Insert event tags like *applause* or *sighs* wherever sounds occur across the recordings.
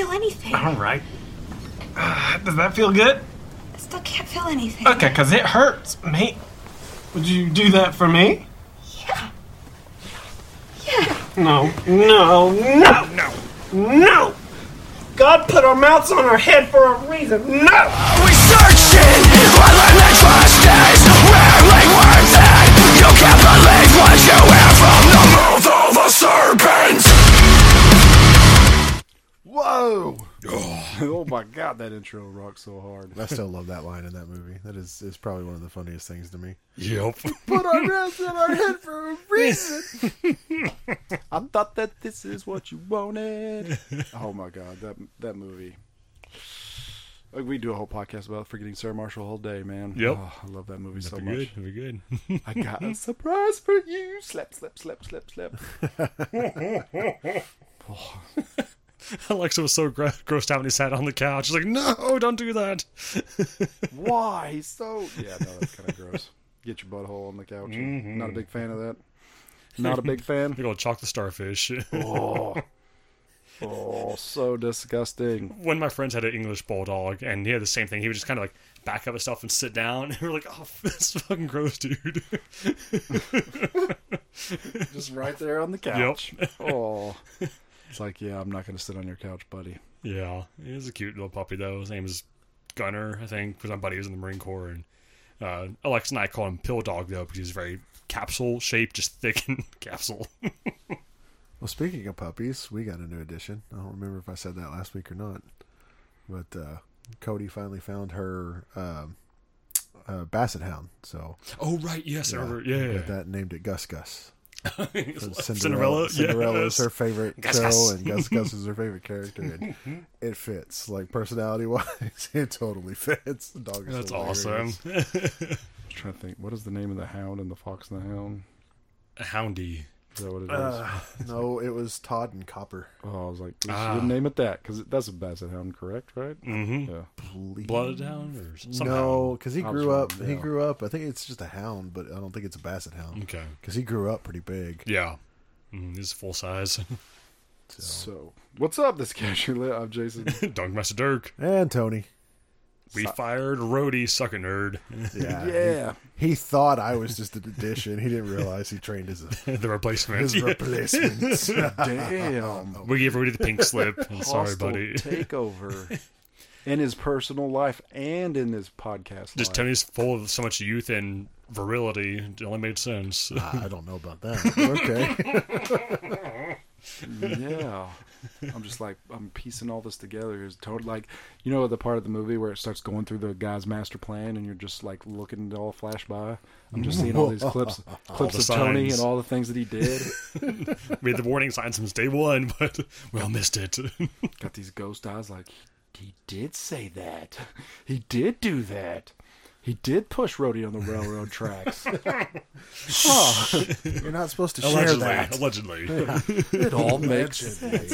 feel anything. All right. Uh, does that feel good? I still can't feel anything. Okay, because it hurts, mate. Would you do that for me? Yeah. Yeah. No, no, no, no, no! God put our mouths on our head for a reason. No! We searching while I'm in trash days Wearing words that you can't believe Whoa! Oh. *laughs* oh my god, that intro rocks so hard. I still love that line in that movie. That is is probably one of the funniest things to me. Yep Put our mouths on our head for a reason. *laughs* I thought that this is what you wanted. Oh my god, that that movie. Like, we do a whole podcast about forgetting Sarah Marshall all day, man. Yep. Oh, I love that movie so Be much. good, that'd be good I got a surprise for you. Slap, slap, slap, slap, slap. *laughs* Oh. *laughs* Alexa was so gro- grossed out when he sat on the couch. She's like, no, don't do that. *laughs* Why? He's so. Yeah, no, that's kind of gross. Get your butthole on the couch. Mm-hmm. Not a big fan of that. Not a big fan. *laughs* You're going to chalk the starfish. Oh. Oh, so disgusting. When my friends had an English bulldog, and he had the same thing. He would just kind of like back up himself and sit down. And we are like, oh, this is fucking gross, dude. Just right there on the couch. Yep. Oh. It's like, yeah, I'm not going to sit on your couch, buddy. yeah, he was a cute little puppy, though. His name is Gunner, I think, because my buddy was in the Marine Corps. And uh, Alex and I call him Pill Dog, though, because he's very capsule shaped, just thick and *laughs* capsule. Well, speaking of puppies, we got a new addition. I don't remember if I said that last week or not, but uh, Cody finally found her um, uh, basset hound. So oh, right, yes, I remember. Yeah, we yeah, that named it Gus Gus. Cinderella. *laughs* Cinderella, Cinderella yes. is her favorite Gus show, Gus. and Gus Gus is her favorite character, and *laughs* it fits. Like personality wise, *laughs* it totally fits. The dog is That's hilarious. awesome. I'm trying to think. What is the name of the hound and the fox and the hound? Houndy. Is that what it is? Uh, *laughs* no, it was Tod and Copper. oh, I was like, we Ah. should name it that because that's a basset hound, correct? Right? Mm-hmm. Yeah. Please. Bloodhound or some No, because he I was grew wrong, up. He grew up. I think it's just a hound, but I don't think it's a basset hound. Okay. Because he grew up pretty big. Yeah. Mm, he's full size. *laughs* So, what's up, this Casual Lit? I'm Jason. *laughs* Dog Master Dirk. And Tony. We fired Rhodey, suck a nerd. Yeah. *laughs* yeah. He, he thought I was just an addition. He didn't realize he trained as a, *laughs* the replacement. his replacement. *laughs* Damn. we gave Rhodey the pink slip. I'm sorry, Hostile buddy. Takeover in his personal life and in his podcast Just life. Tony's full of so much youth and virility. It only made sense. I don't know about that. Okay. yeah. *laughs* I'm just like I'm piecing all this together. Is total like you know the part of the movie where it starts going through the guy's master plan and you're just like looking all flash by. I'm just seeing all these clips *laughs* clips the of Tony and all the things that he did. *laughs* we had the warning signs since day one, but we all missed it. Got these ghost eyes like he did say that. He did do that. He did push Rhodey on the railroad tracks. *laughs* huh. You're not supposed to share allegedly. that. Allegedly. *laughs* It all makes sense.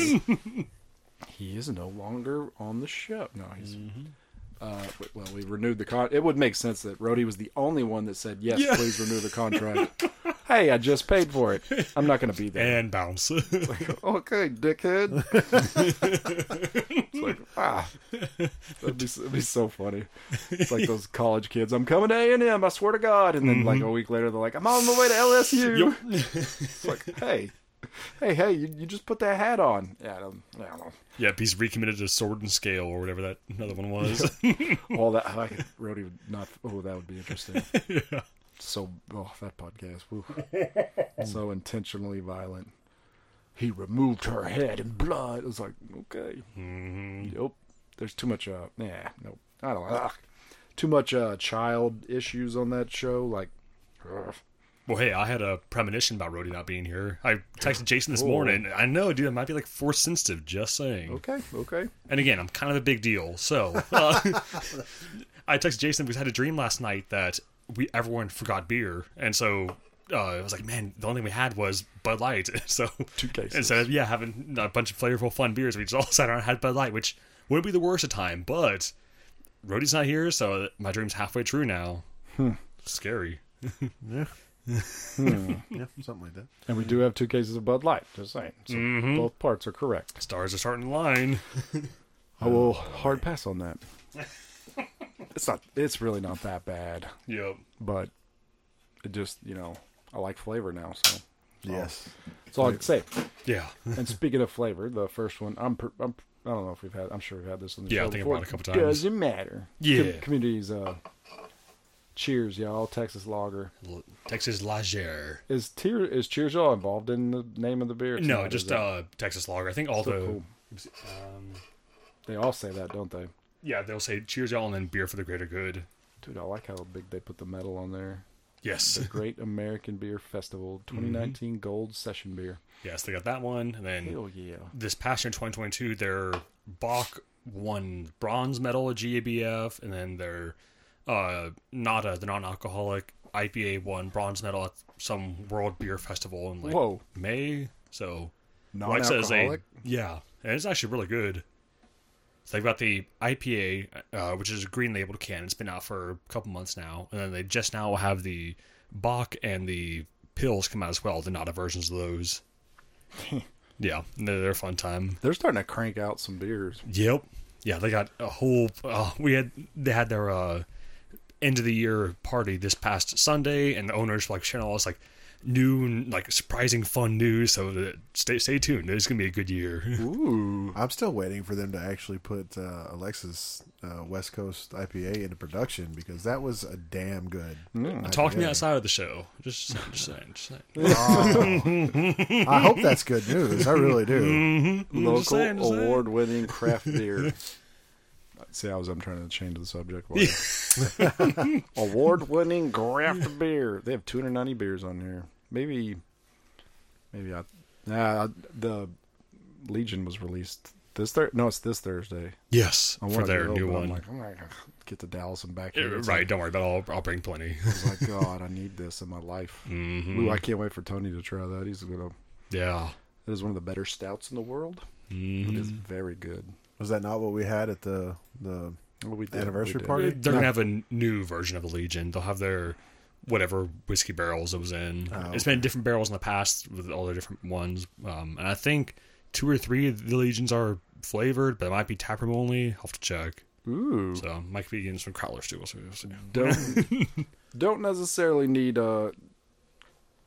he is no longer on the ship. No, he's. Mm-hmm. Uh, well, we renewed the con. It would make sense that Rhodey was the only one that said yes, Yeah. please renew the contract. *laughs* hey, I just paid for it. I'm not going to be there. and bounce. *laughs* okay, dickhead. *laughs* it's like ah, that'd be, that'd be so funny. It's like those college kids. I'm coming to A and M. I swear to God. And then like a week later, they're like, I'm on the way to LSU. it's like, hey, hey, hey, you, you just put that hat on. Yeah, I don't, I don't know. Yep, he's recommitted to Sword and Scale or whatever that another one was. *laughs* All that I could Rhodey would not. Oh, that would be interesting. *laughs* yeah. So, oh, that podcast. whew. *laughs* so intentionally violent. He removed her head and blood. It was like, okay. Mm-hmm. Yep. There's too much, uh, nah, nope. I don't know. Too much, uh, child issues on that show. Like, ugh. Well, hey, I had a premonition about Rhodey not being here. I texted *gasps* Jason this morning. I know, dude, I might be like force sensitive. Just saying. okay, okay. And again, I'm kind of a big deal. So uh, *laughs* I texted Jason because I had a dream last night that we everyone forgot beer, and so uh, I was like, man, the only thing we had was Bud Light. *laughs* So Two cases. instead of yeah having a bunch of flavorful fun beers, we just all *laughs* sat around and had Bud Light, which wouldn't be the worst of time. But Rhodey's not here, so my dream's halfway true now. Hmm. Scary. Yeah, *laughs* something like that. And we do have two cases of Bud Light. Just saying. So Mm-hmm. both parts are correct. Stars are starting to line. *laughs* I will hard pass on that. *laughs* it's not. It's really not that bad, Yep. but it just you know I like flavor now, so Yes. that's all I can say. Yeah. and speaking of flavor, the first one I'm, per, I'm I don't know if we've had. I'm sure we've had this on the Yeah, I show think I before. brought it a couple times. Doesn't matter. Yeah. Com- communities. Uh, cheers, y'all. Texas Lager. Texas Lager. Is Tier is Cheers y'all involved in the name of the beer? No, not, just uh, Texas Lager. I think all the. cool. Um, They all say that, don't they? yeah, they'll say cheers, y'all, and then beer for the greater good. Dude, I like how big they put the medal on there. Yes. The Great American Beer Festival *laughs* Mm-hmm. 2019 Gold Session Beer. yes, they got that one. And then Hell yeah. this past year, 2022, their Bock won bronze medal at GABF, and then their uh, Nada, the non-alcoholic IPA, won bronze medal at some World Beer Festival in like Whoa. May. So, like it's a- yeah, and it's actually really good. So they've got the IPA, uh, which is a green labeled can. It's been out for a couple months now, and then they just now have the Bock and the Pils come out as well. The Nada versions of those. *laughs* yeah, they're, they're a fun time. They're starting to crank out some beers. Yep. Yeah, they got a whole. Uh, we had they had their uh, end of the year party this past Sunday, and the owners were like sharing all this like new, like surprising, fun news. So uh, stay stay tuned. It's gonna be a good year. *laughs* Ooh. I'm still waiting for them to actually put uh, Alexa's uh, West Coast IPA into production because that was a damn good. Talk to me outside of the show. Just, just saying. Just saying. *laughs* I hope that's good news. I really do. Local Just saying, just saying. award winning craft beer. *laughs* See, I was I'm trying to change the subject. *laughs* *laughs* award winning craft beer. They have 290 beers on here. Maybe, maybe I. Nah, the Legion was released this Thursday. No, it's this Thursday. Yes, I for wanted to their go, new but I'm like, I'm gonna get to Dallas and back. Here. It's right, like- don't worry about it. I'll, I'll bring plenty. I was like, *laughs* God, I need this in my life. Mhm. Ooh, I can't wait for Tony to try that. He's gonna. Yeah. It is one of the better stouts in the world. It is very good. Was that not what we had at the the Well, we did, Anniversary we did. party? They're gonna have a new version of the Legion. They'll have their whatever whiskey barrels it was in. Oh, It's been different barrels in the past with all the different ones, um, and I think two or three of the Legions are flavored, but it might be taproom only. I'll have to check. Ooh. So might be getting some crowlers too. So we'll see. don't *laughs* don't necessarily need a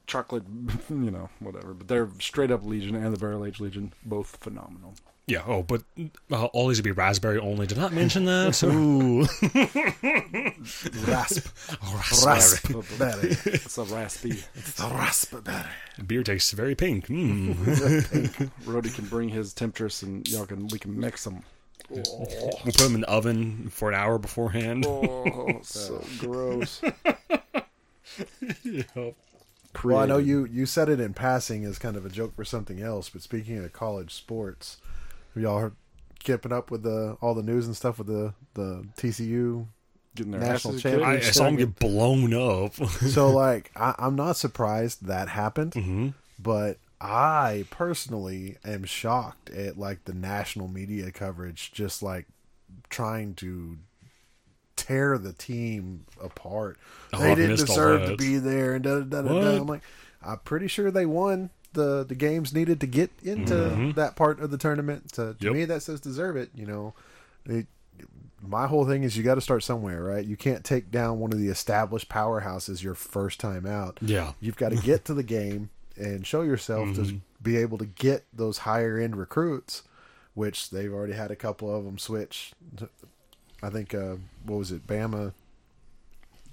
chocolate, *laughs* you know, whatever. But they're straight up Legion and the Barrel Age Legion, both phenomenal. Yeah. Oh, but uh, all these would be raspberry only. Did not mention that. *laughs* Ooh. *laughs* rasp Oh, raspberry? It's a raspy. It's the raspberry. Beer tastes very pink. Mm. *laughs* Rhodey can bring his temptress, and y'all can we can mix them. We'll put them in the oven for an hour beforehand. Oh, so gross. Well, I know you you said it in passing as kind of a joke for something else, but speaking of college sports, have y'all heard, keeping up with the all the news and stuff with the the TCU? Getting their National asses champion. I, I saw them get blown up. *laughs* So like, I, I'm not surprised that happened, Mm-hmm. but I personally am shocked at like the national media coverage, just like trying to tear the team apart. Oh, they I didn't deserve to be there, and da da da. Da. I'm like, I'm pretty sure they won the the games needed to get into that part of the tournament. To, to Mm-hmm. Yep. me, that says deserve it. You know, it, my whole thing is you got to start somewhere, right? You can't take down one of the established powerhouses your first time out. Yeah. You've got to *laughs* get to the game and show yourself Mm-hmm. to be able to get those higher end recruits, which they've already had a couple of them switch. I think uh, what was it, Bama?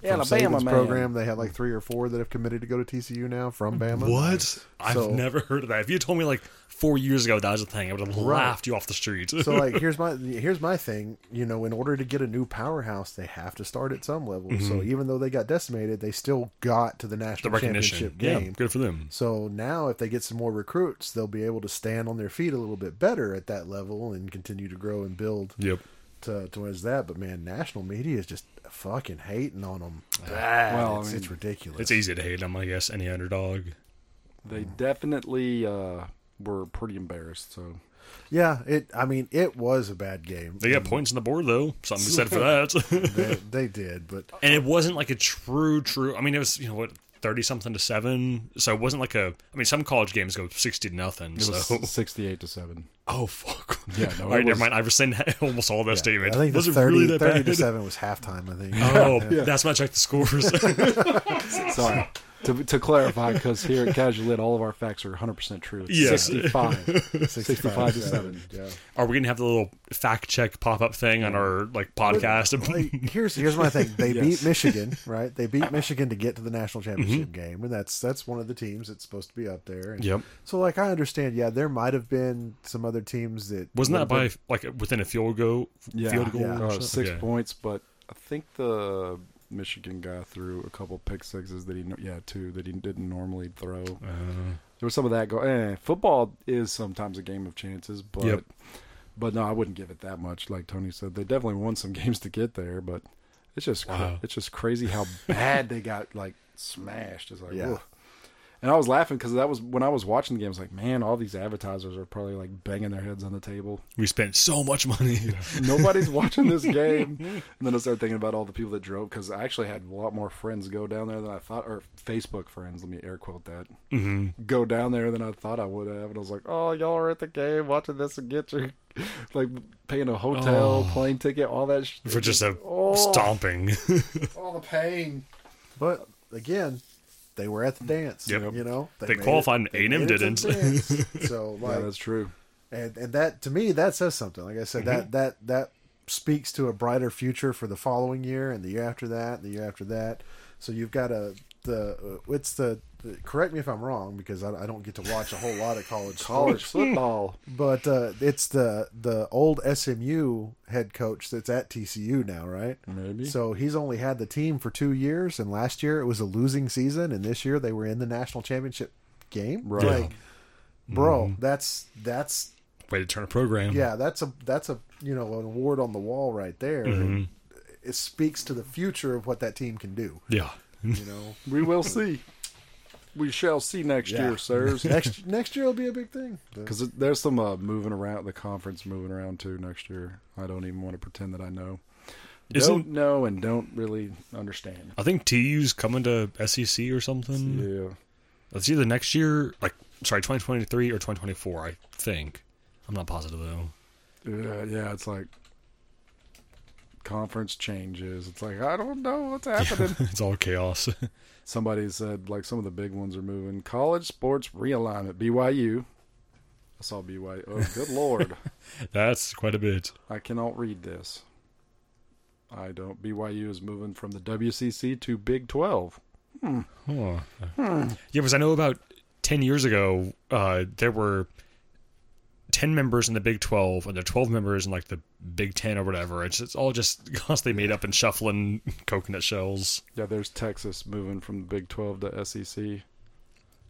From Alabama Saban's man. program, they had like three or four that have committed to go to TCU now from Bama. What? I've never heard of that. If you told me like four years ago that was a thing, I would have Right. laughed you off the street. so like *laughs* here's my here's my thing you know in order to get a new powerhouse they have to start at some level so even though they got decimated they still got to the Mm-hmm. the national recognition. championship Yeah, game good for them. so now if they get some more recruits they'll be able to stand on their feet a little bit better at that level and continue to grow and build Yep. To towards that but man national media is just fucking hating on them Well, I it's, mean, it's ridiculous It's easy to hate them, I guess, any underdog. They definitely uh, were pretty embarrassed. So yeah it i mean it was a bad game They got points on the board though. Something to be said for *laughs* that. they, they did but and it wasn't like a true, true. I mean, it was you know what thirty something to seven. So it wasn't like a. I mean, some college games go sixty to nothing. It was so sixty-eight to seven. oh fuck. Yeah, no, all it right, never mind. I've rescind *laughs* almost all that statement. I think the was 30, really that 30 to 7 was halftime, I think. *laughs* Oh, that's when I checked the scores. *laughs* Sorry. To, to clarify, because here at Casual Lit, all of our facts are 100% true. It's Yes. *laughs* 65. 65 to 7. Yeah. Are we gonna have the little fact check pop up thing on our like podcast? Like, *laughs* here's here's my thing. They Yes. beat Michigan, right? They beat *laughs* Michigan to get to the national Mm-hmm. championship game, and that's that's one of the teams that's supposed to be up there. And Yep. So like I understand, yeah, there might have been some other teams that Wasn't that would've by like within a field goal? Yeah, field goal. yeah. or Uh, something? six Okay. points, but I think the Michigan guy threw a couple pick sixes that he, no- yeah, two that he didn't normally throw. Uh, There was some of that go. Eh, football is sometimes a game of chances, but Yep. but no, I wouldn't give it that much. Like Tony said, they definitely won some *laughs* games to get there, but it's just Wow. it's just crazy how bad they got like smashed. It's like Yeah. ugh. And I was laughing because that was when I was watching the game. I was like, man, all these advertisers are probably like banging their heads on the table. we spent so much money. *laughs* Nobody's watching this *laughs* game. And then I started thinking about all the people that drove because I actually had a lot more friends go down there than I thought, or Facebook friends. Let me air quote that. hmm Go down there than I thought I would have. And I was like, oh, y'all are at the game watching this and get your *laughs* like paying a hotel, Oh. plane ticket, all that sh- For just a oh, stomping. all the pain. But again, they were at the dance. Yep. You know, They made qualified and they A&M made it to didn't. the dance. *laughs* so Yeah, that's true. and and that to me that says something. Like I said, that mm-hmm. that that speaks to a brighter future for the following year and the year after that, and the year after that. So you've got a the uh, it's the, correct me if I'm wrong because I, I don't get to watch a whole lot of college *laughs* College football. *laughs* But uh, it's the the old SMU head coach that's at TCU now, right? Maybe. So he's only had the team for two years, and last year it was a losing season, and this year they were in the national championship game. Right. Like, bro, Mm-hmm. that's that's Way to turn a program. yeah, that's a that's a you know an award on the wall right there. Mm-hmm. It speaks to the future of what that team can do. Yeah. You know, *laughs* we will see. We shall see next Yeah. year, sirs. *laughs* next next year will be a big thing. Because there's some uh, moving around, the conference moving around too next year. I don't even want to pretend that I know. Isn't- don't know and don't really understand. I think TU's coming to SEC or something. Yeah. It's either next year, like sorry, 2023 or 2024. I think. I'm not positive though. Yeah, yeah, it's like conference changes. It's like I don't know what's happening. *laughs* it's all chaos. *laughs* Somebody said like some of the big ones are moving. College sports realignment. BYU. I saw BYU. Oh, good lord! *laughs* That's quite a bit. I cannot read this. I don't. BYU is moving from the WCC to Big Twelve. Huh. Yeah, because I know about 10 years ago, uh, there were 10 members in the Big 12 and there are 12 members in like the Big 10 or whatever. It's, it's all just *laughs* constantly made up and shuffling *laughs* coconut shells. Yeah, there's Texas moving from the Big Twelve to SEC. Okay,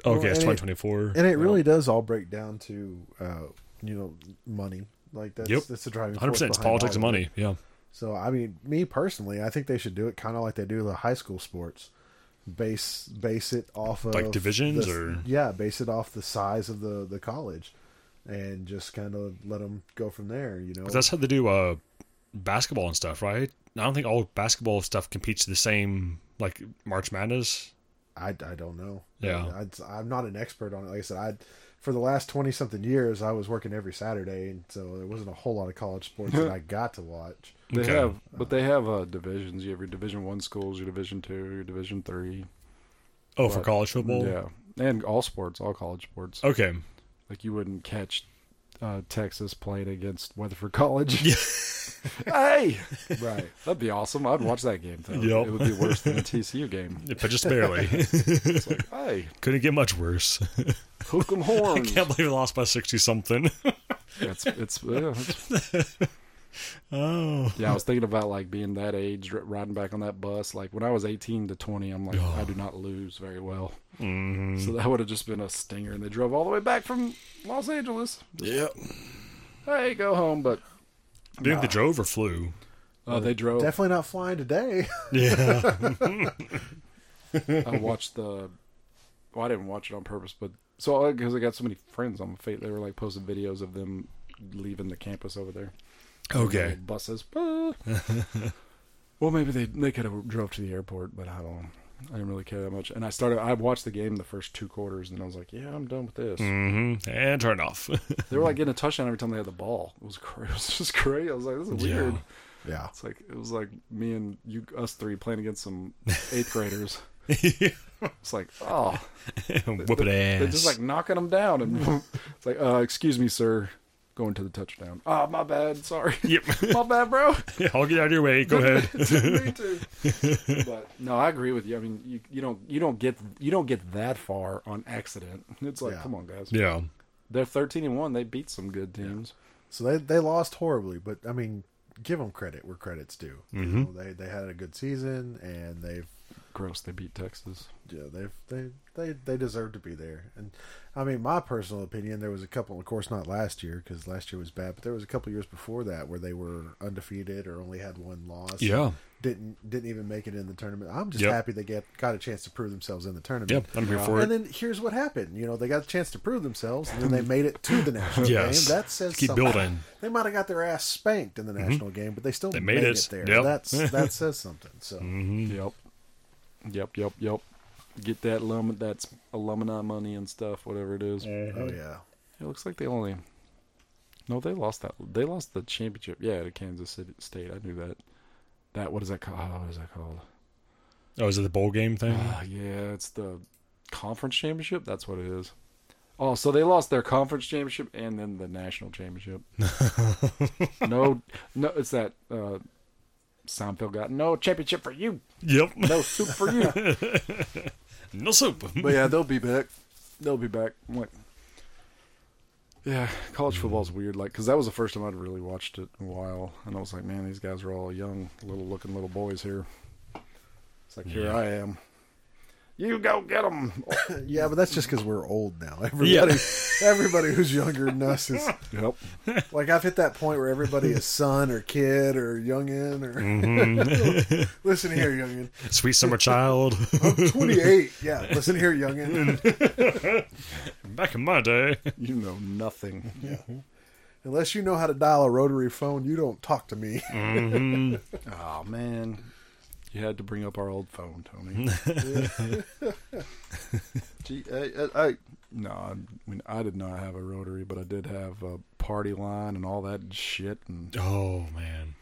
Well, it's and it- 2024. And it really does all break down to uh, you know money. Like that's Yep. that's the driving. 100%. force It's behind politics and all of money. Yeah. So I mean, me personally, I think they should do it kind of like they do the high school sports. Base base it off of Like divisions the- or- yeah, base it off the size of the the college, and just kind of let them go from there. You know, 'Cause that's how they do uh, basketball and stuff, right? I don't think all basketball stuff competes the same, like March Madness. I, I don't know. Yeah. I, I'm not an expert on it. Like I said, I for the last twenty something years, I was working every Saturday, and so there wasn't a whole lot of college sports that I *laughs* got to watch. They Okay. have, but they have uh, divisions. You have your Division One schools, your Division Two, your Division Three. Oh, for college football? Yeah, and all sports, all college sports. Okay. Like you wouldn't catch uh, Texas playing against Weatherford College. *laughs* hey, Right. that'd be awesome. I'd watch that game. Though. Yep. It would be worse than a TCU game. *laughs* But just barely. *laughs* It's like, hey, Couldn't get much worse. hook 'em I can't believe we lost by 60 something. It's it's yeah, it's *laughs* oh. Yeah, I was thinking about like being that age, r- riding back on that bus. Like when I was 18 to 20, I'm like, I do not lose very well. Mm-hmm. So that would have just been a stinger. And they drove all the way back from Los Angeles. Yep. Hey, go home. But Do you think they drove or flew? uh, they drove. Definitely not flying today. *laughs* Yeah. *laughs* I watched the. Well, I didn't watch it on purpose, but so because I got so many friends on Fate, they were like posting videos of them leaving the campus over there. Okay. Little buses. Ah. well, maybe they they could have drove to the airport, but I don't. know. I didn't really care that much. And I started. I watched the game the first two quarters, and I was like, "Yeah, I'm done with this." Mm-hmm. And turn off. *laughs* They were like getting a touchdown every time they had the ball. It was crazy. *laughs* It was just crazy. I was like, "This is weird." Yeah. Yeah. It's like it was like me and you, us three, playing against some eighth graders. *laughs* It's like, oh, Whooping ass. they're just like knocking them down, and it's like, uh, "Excuse me, sir." Going to the touchdown. Oh, my bad. Sorry. *laughs* Yep. *laughs* my bad, bro. *laughs* Yeah, I'll get out of your way. Go ahead. Me too. but no, I agree with you. I mean, you, you don't you don't get you don't get that far on accident. It's like, Yeah. come on, guys. yeah. They're thirteen and one. They beat some good teams. So they they lost horribly, but I mean, give them credit where credit's due. You mm-hmm. know, they they had a good season and they've Gross. They beat Texas. yeah they've they they they deserve to be there. And I mean, my personal opinion, there was a couple, of course, not last year because last year was bad, but there was a couple years before that where they were undefeated or only had one loss. Yeah. didn't didn't even make it in the tournament. I'm just Yep. happy they get got a chance to prove themselves in the tournament. Yep. I'm here for And it. then here's what happened. You know, they got a chance to prove themselves, and then they made it to the national *laughs* Yes. game. That says Keep something. building. They might have got their ass spanked in the mm-hmm. national game, but they still They made, made it. it. there. Yep. That's that *laughs* says something. So mm-hmm. Yep. Yep. Yep. Yep. Get that alum that's alumni money and stuff, whatever it is. oh yeah, It looks like they only. No, they lost that. They lost the championship. Yeah, to Kansas City State. I knew that. That what is that called? Oh, what is that called? Oh, is it the bowl game thing? Ah, yeah, it's the conference championship. That's what it is. Oh, so they lost their conference championship and then the national championship. *laughs* no, no, it's that uh, Seinfeld got no championship for you, Yep. no soup for you. *laughs* No soup. but yeah, they'll be back. They'll be back. I'm like, yeah, college football's weird. Like, because that was the first time I'd really watched it in a while, and I was like, man, these guys are all young, little looking little boys here. It's like, here I am. You go get them. *laughs* yeah, but that's just because we're old now. Everybody, everybody who's younger than us is *laughs* yep. like I've hit that point where everybody is son or kid or youngin or Mm-hmm. *laughs* listen here, youngin. Sweet summer child. Twenty eight. Yeah, listen here, youngin. Back in my day. You know nothing. Yeah. Unless you know how to dial a rotary phone, you don't talk to me. Oh man, you had to bring up our old phone, Tony. *laughs* Gee, *laughs* I, I, I- no, I mean I did not have a rotary, but I did have a party line and all that shit. And Oh man.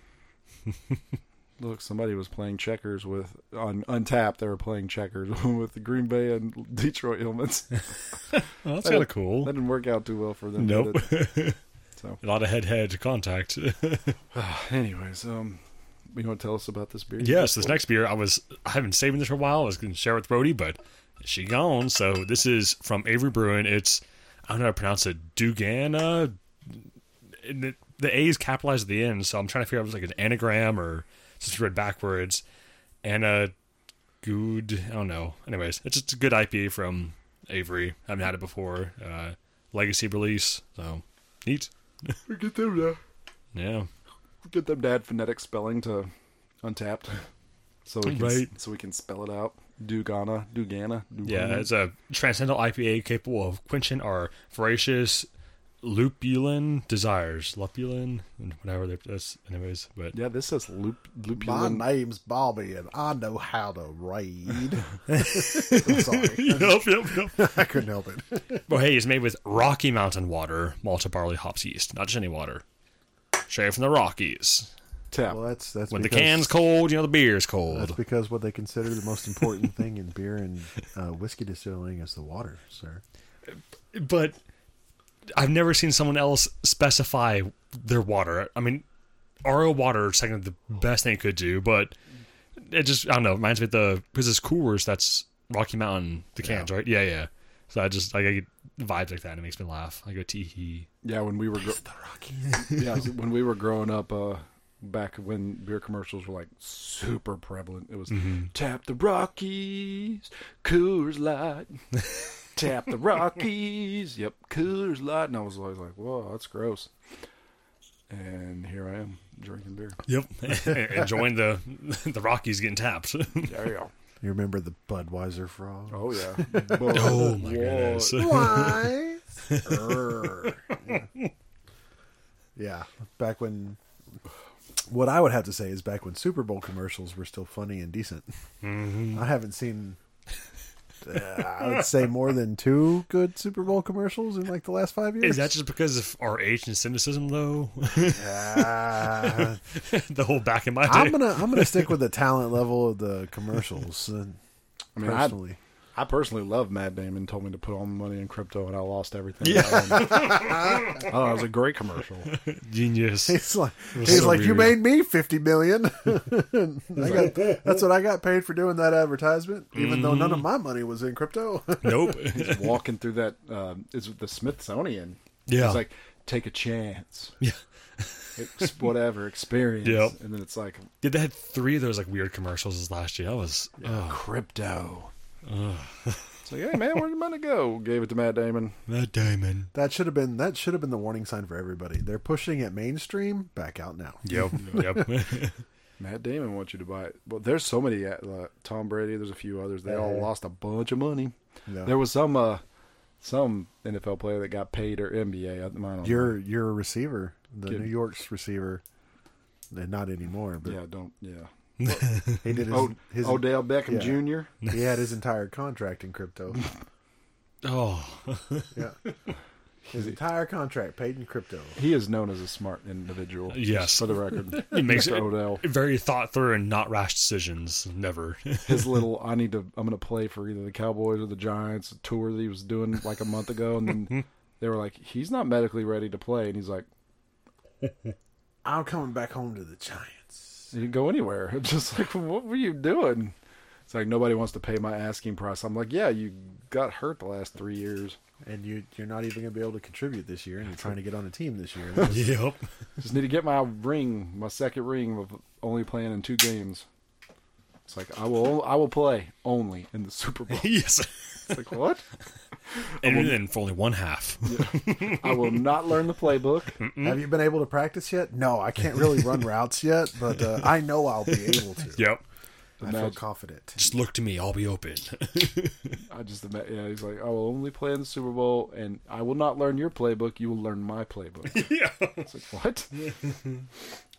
*laughs* look, somebody was playing checkers with on Untappd. They were playing checkers with the Green Bay and Detroit helmets. Well, that's kind of cool. That didn't work out too well for them. Nope. So, A lot of head-head contact. *sighs* anyways, um, you want to tell us about this beer? yes, this next beer I was I have been saving this for a while. I was going to share it with Brody, but she gone. So this is from Avery Brewing. It's I don't know how to pronounce it. Dugana. The, the A is capitalized at the end, so I'm trying to figure out if it's like an anagram or just read backwards. Anna Good. I don't know. Anyways, it's just a good IPA from Avery. I haven't had it before. Uh, legacy release. So neat. We get them now. Yeah. Get them to add phonetic spelling to Untappd *laughs* so we can Right. so we can spell it out dugana dugana dugana. Yeah, it's a transcendental IPA capable of quenching our voracious lupulin desires. Lupulin, whatever that's. Anyways, but yeah this says loop My name's Bobby, and I know how to raid. *laughs* I'm sorry, yep, yep, yep. I couldn't help it. Well, hey, it's made with Rocky Mountain water, malted barley, hops, yeast, not just any water. Straight from the Rockies. tap Well, that's that's When the can's cold, you know the beer's cold. That's because what they consider the most important *laughs* thing in beer and uh, whiskey distilling is the water, sir. But I've never seen someone else specify their water. I mean, RO water is second the best thing it could do, but it just I don't know. it Reminds me of the because it's Coors. That's Rocky Mountain. The cans, right? Yeah, yeah. So I just like I get vibes like that. and It makes me laugh. I go tee hee. Yeah when we were gro- The Rockies. yeah *laughs* when we were growing up uh back when beer commercials were like super prevalent it was Mm-hmm. tap the rockies coors light *laughs* tap the rockies yep coors light and i was always like whoa that's gross and here i am drinking beer Yep. *laughs* Enjoying the the Rockies getting tapped. there you go You remember the Budweiser frog? Oh yeah. oh my goodness. Why? Err. yeah. *laughs* yeah, back when What I would have to say is back when Super Bowl commercials were still funny and decent. I haven't seen. Uh, I would say more than two good Super Bowl commercials in like the last five years. Is that just because of our age and cynicism, though? Ah, *laughs* the whole back in my day. I'm gonna I'm gonna stick with the talent level of the commercials. uh, *laughs* I mean, I, personally, I personally love Matt Damon. Told me to put all my money in crypto, and I lost everything. Yeah. oh, it was a great commercial. Genius. he's like he's so like you made me fifty million. *laughs* I got, that's what I got paid for doing that advertisement, even though none of my money was in crypto. *laughs* Nope. He's walking through that um, is the Smithsonian. Yeah. it's like take a chance, yeah. Ex- whatever experience. Yep. And then it's like Yeah, they had three of those like weird commercials last year. That was oh, crypto. It's like, hey man, where'd your money go? Gave it to Matt Damon. Matt Damon. that should have been that should have been the warning sign for everybody. They're pushing it mainstream. Back out now. Yep. yep. *laughs* *laughs* Matt Damon wants you to buy it. Well, there's so many. Uh, Tom Brady. There's a few others. They all lost a bunch of money. Yeah. There was some uh, some NFL player that got paid or NBA. I, I don't know. You're you're a receiver, the Kid. New York's receiver. And not anymore, but yeah, don't yeah. He did his, Oh, his Odell Beckham yeah. Jr. he had his entire contract in crypto. *laughs* oh. Yeah. His entire contract paid in crypto. He is known as a smart individual. Yes. for the record. *laughs* He makes Mr. Odell. very thought through and not rash decisions. Never. *laughs* His little, I need to, I'm going to play for either the Cowboys or the Giants a tour that he was doing like a month ago, and then they were like, he's not medically ready to play, and he's like, I'm coming back home to the Giants. You can go anywhere. *laughs* It's just like, what were you doing? It's like nobody wants to pay my asking price. I'm like, yeah, you got hurt the last three years. And you you're not even gonna be able to contribute this year and you're trying to get on a team this year. *laughs* yep. Just need to get my ring, my second ring of only playing in two games. It's like I will, I will play only in the Super Bowl. *laughs* yes. It's like what? And then for only one half. I will not learn the playbook. Have you been able to practice yet? No, I can't really run *laughs* routes yet, but uh, I know I'll be able to. Yep. I feel confident. Just look to me. I'll be open. I just ima- yeah, he's like, I will only play in the Super Bowl, and I will not learn your playbook. You will learn my playbook. *laughs* yeah. It's like what?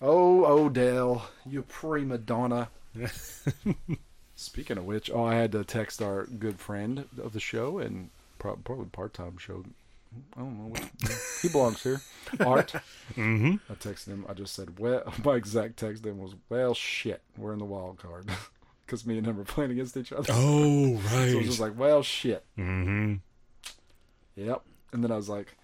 oh, Odell, you prima donna. *laughs* Speaking of which, oh, I had to text our good friend of the show and pro- probably part-time show. I don't know. What, he belongs here. Art. *laughs* Mm-hmm. I texted him. I just said, "Well," *laughs* my exact text him was, "Well, shit, we're in the wild card." Because me and him were playing against each other. Oh, right. So it was just like, well, shit. mm-hmm. Yep. And then I was like,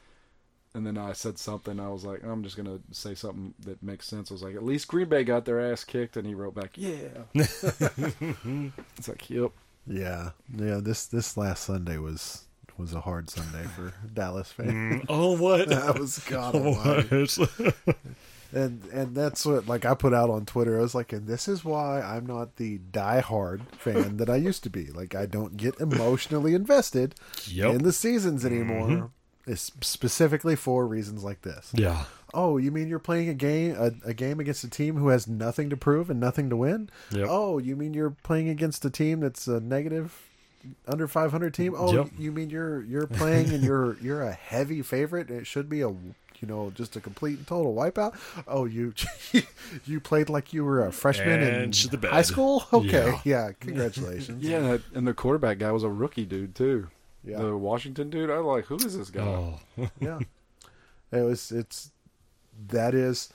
and then I said something. I was like, I'm just gonna say something that makes sense. I was like, at least Green Bay got their ass kicked, and he wrote back, yeah. *laughs* *laughs* it's like, yep. Yeah, yeah. This this last Sunday was was a hard Sunday for *laughs* Dallas fans. Mm, oh, what? That was God Almighty. Oh, what? and and that's what like I put out on Twitter. I was like, and this is why I'm not the diehard fan that I used to be. Like I don't get emotionally invested Yep. in the seasons anymore. Mm-hmm. It's specifically for reasons like this. yeah. Oh, you mean you're playing a game a, a game against a team who has nothing to prove and nothing to win? Yep. Oh, you mean you're playing against a team that's a negative under 500 team? Oh, Yep. you mean you're you're playing and you're *laughs* you're a heavy favorite? It should be a you know just a complete and total wipeout. Oh, you *laughs* you played like you were a freshman in And shit the high school? *laughs* Okay, Yeah. yeah, congratulations. Yeah, and the quarterback guy was a rookie dude too. Yeah. The Washington dude. I was like, who is this guy? Oh. *laughs* yeah it was it's that is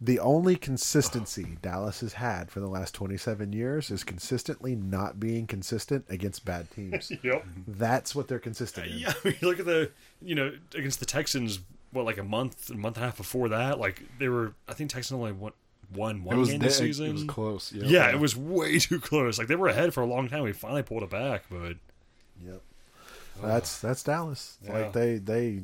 the only consistency dallas has had for the last 27 years is consistently not being consistent against bad teams *laughs* Yep. that's what they're consistent in. Yeah, I mean, look at the, you know, against the Texans, what, like a month, a month and a half before that? Like, they were, I think Texans only won, won one it was game this season. It was close. Yeah, Yeah, it was way *laughs* too close. Like, they were ahead for a long time. We finally pulled it back, but Yep. That's that's Dallas. Yeah. Like they they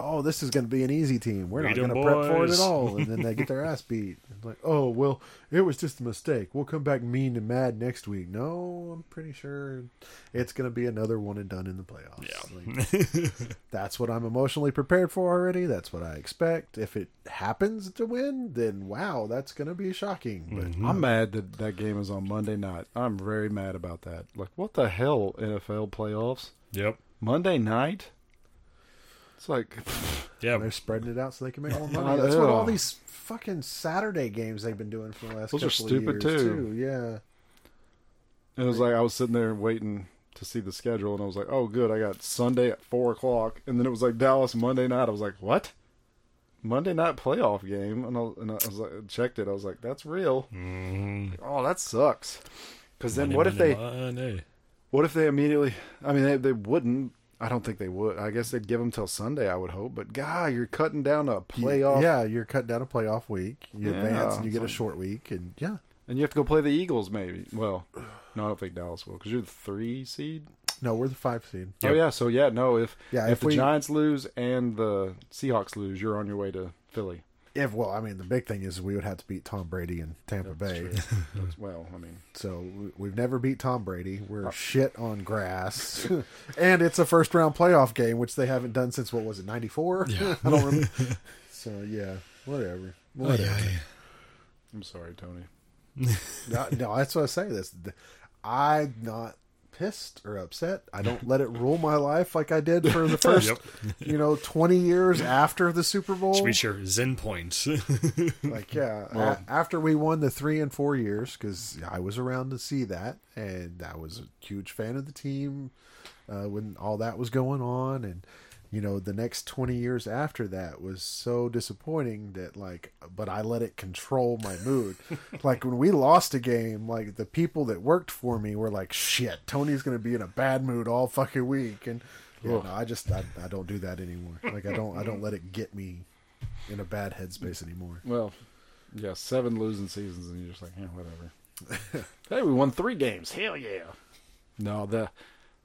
oh this is going to be an easy team. We're not going to prep for it at all, and then they get their *laughs* ass beat. It's like oh well, it was just a mistake. We'll come back mean and mad next week. No, I'm pretty sure it's going to be another one and done in the playoffs. Yeah. Like, *laughs* that's what I'm emotionally prepared for already. That's what I expect. If it happens to win, then wow, that's going to be shocking. But I'm mad that that game is on Monday night. I'm very mad about that. Like, what the hell, NFL playoffs? yep. Monday night? It's like *laughs* Yeah, They're spreading it out so they can make more I money. That's what all these fucking Saturday games they've been doing for the last Those are couple of stupid, years, too. Yeah. And it was like I was sitting there waiting to see the schedule, and I was like, "Oh, good, I got Sunday at four o'clock." And then it was like Dallas Monday night. I was like, "What? Monday night playoff game?" And I, and I was like, checked it. I was like, "That's real." Mm-hmm. Oh, that sucks. Because then, Monday, what if Monday, they? Monday. What if they immediately? I mean, they they wouldn't. I don't think they would. I guess they'd give them till Sunday. I would hope. But God, you're cutting down a playoff. Yeah, you're cutting down a playoff week. You Yeah, advance and you get a short week, and yeah. And you have to go play the Eagles, maybe. Well, no, I don't think Dallas will because you're the three seed. No, we're the five seed. Oh yeah, so yeah, no. If Yeah, if, if the we- Giants lose and the Seahawks lose, you're on your way to Philly. If well, I mean, the big thing is we would have to beat Tom Brady in Tampa Bay. *laughs* That's- well, I mean, So we- we've never beat Tom Brady. We're Oh. shit on grass, *laughs* and it's a first round playoff game, which they haven't done since what was it ninety four? Yeah. *laughs* I don't remember. so yeah, whatever. Oh, whatever. I'm sorry, Tony. no, no, that's what I say. This, I'm not pissed or upset. I don't *laughs* let it rule my life like I did for the first, Yep. *laughs* you know, twenty years after the Super Bowl. Should be your Zen point. *laughs* Like, yeah, Well- a- after we won the three and four years, because I was around to see that, and I was a huge fan of the team uh, when all that was going on, and you know, the next twenty years after that was so disappointing that, like, but I let it control my mood. *laughs* like when we lost a game, like the people that worked for me were like, "Shit, Tony's gonna be in a bad mood all fucking week," and yeah, no, I just I, I don't do that anymore. Like I don't I don't let it get me in a bad headspace anymore. Well, yeah, seven losing seasons, and you're just like, yeah, whatever. *laughs* hey, we won three games. Hell yeah. No, the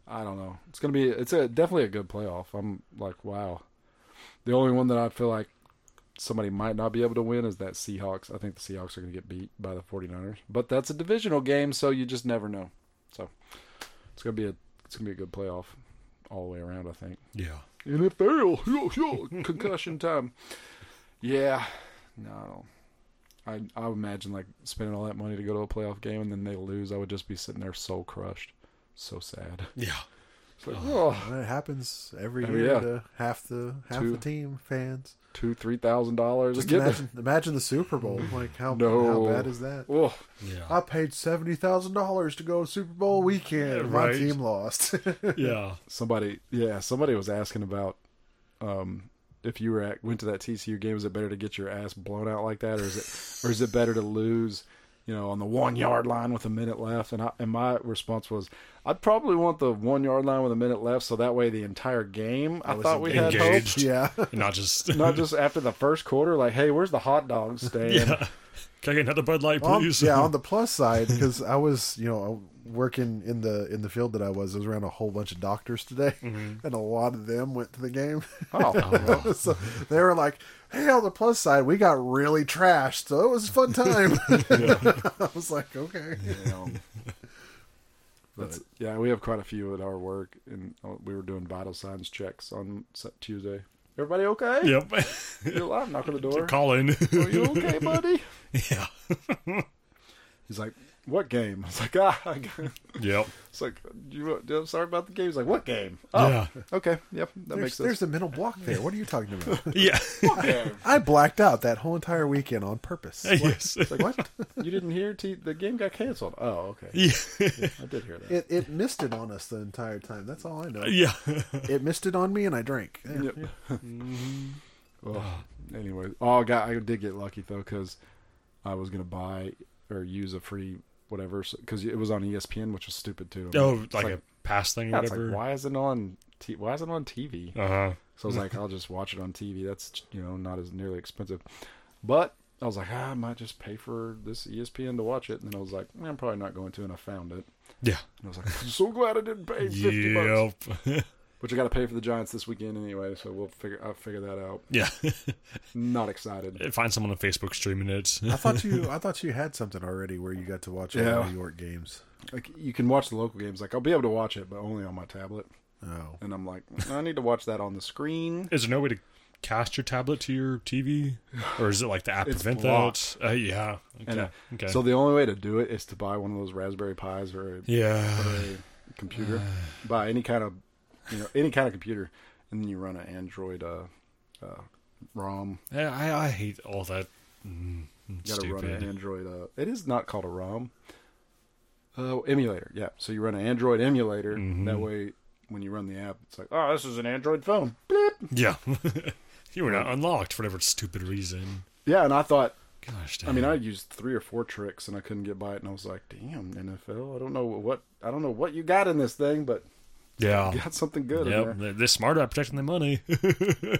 I don't know. It's gonna be. It's a definitely a good playoff. I'm like, wow. The only one that I feel like somebody might not be able to win is that Seahawks. I think the Seahawks are gonna get beat by the 49ers, but that's a divisional game, so you just never know. So it's gonna be a it's gonna be a good playoff all the way around. I think. yeah. NFL, yo, yo, concussion time. Yeah, no, I I would imagine like spending all that money to go to a playoff game and then they lose. I would just be sitting there so crushed, so sad. Yeah. Like, oh, Well, It happens every Oh, year yeah. to half the half Two- the team fans. two three thousand dollars. Just imagine, imagine the Super Bowl. Like how No. how bad is that? Oh, Yeah. I paid seventy thousand dollars to go to Super Bowl weekend. Yeah, and My right. team lost. *laughs* Yeah. somebody, yeah, somebody was asking about um if you were at went to that TCU game. Is it better to get your ass blown out like that, or is it or is it better to lose? You know, on the one yard line with a minute left, and I, and my response was, I'd probably want the one yard line with a minute left, so that way the entire game, I, was thought we had hope. engaged. yeah, *laughs* not just. *laughs* Not just after the first quarter, like, hey, where's the hot dog *laughs* stand? yeah. Can I get another Bud Light, on, please? yeah. On the plus side, because I was you know working in the in the field that I was, I was around a whole bunch of doctors today, Mm-hmm. and a lot of them went to the game. Oh, so they were like, "Hey, on the plus side, we got really trashed, so it was a fun time." *laughs* *laughs* I was like, "Okay." yeah. *laughs* That's, yeah, we have quite a few at our work, and uh, we were doing vital signs checks on Tuesday. Everybody okay? Yep. You're alive. Knock on the door. Colin. Are you okay, buddy? yeah. He's like, "What game?" *laughs* I was like, "Ah." I Yep. *laughs* It's like, "You I'm sorry about the game." He's like, "What game?" Oh, Yeah. okay. Yep, that There's, makes sense. there's sense. a mental block there. What are you talking about? *laughs* Yeah. I blacked out that whole entire weekend on purpose. yes. It's like, what? you didn't hear? T- the game got canceled. Oh, okay. Yeah. I did hear that. It it missed it on us the entire time. That's all I know. Yeah. It missed it on me, and I drank. Yeah, Yep. yeah. Well, anyway, oh, I got I did get lucky though because I was gonna buy or use a free whatever because it was on ESPN, which was stupid too. Oh, It's like, a pass thing or yeah, whatever. like why is it on? T- why is it on TV? Uh huh. So I was like, I'll just watch it on TV. That's you know not as nearly expensive, but I was like, ah, I might just pay for this ESPN to watch it. And then I was like, "Eh, I'm probably not going to, and I found it. Yeah. And I was like, I'm so glad I didn't pay fifty bucks. *laughs* Yep. Which I got to pay for the Giants this weekend anyway, so we'll figure I'll figure that out. yeah. *laughs* Not excited. *laughs* Find someone on Facebook streaming it. I thought you *laughs* I thought you had something already where you got to watch all Yeah. the New York games. Like you can watch the local games. Like I'll be able to watch it, but only on my tablet. Oh, And I'm like, I need to watch that on the screen. Is there no way to cast your tablet to your TV, or is it like the app It's prevent blocked. that? Uh, yeah. Okay. And uh, okay. so the only way to do it is to buy one of those Raspberry Pis or a, yeah. or a computer, *sighs* buy any kind of you know any kind of computer, and then you run an Android uh, uh, ROM. Yeah, I I hate all that. Mm, You got to run an. Android. Uh, it is not called a ROM. Oh, emulator. Yeah. So you run an Android emulator. Mm-hmm. That way, when you run the app, it's like, oh, this is an Android phone. Bleep. Yeah, *laughs* you were not unlocked for whatever stupid reason. Yeah, and I thought, Gosh, damn. I mean, I used three or four tricks and I couldn't get by it, and I was like, damn, NFL, I don't know what I don't know what you got in this thing, but yeah, you got something good in Yep, there. they're, they're smart about protecting their money. *laughs*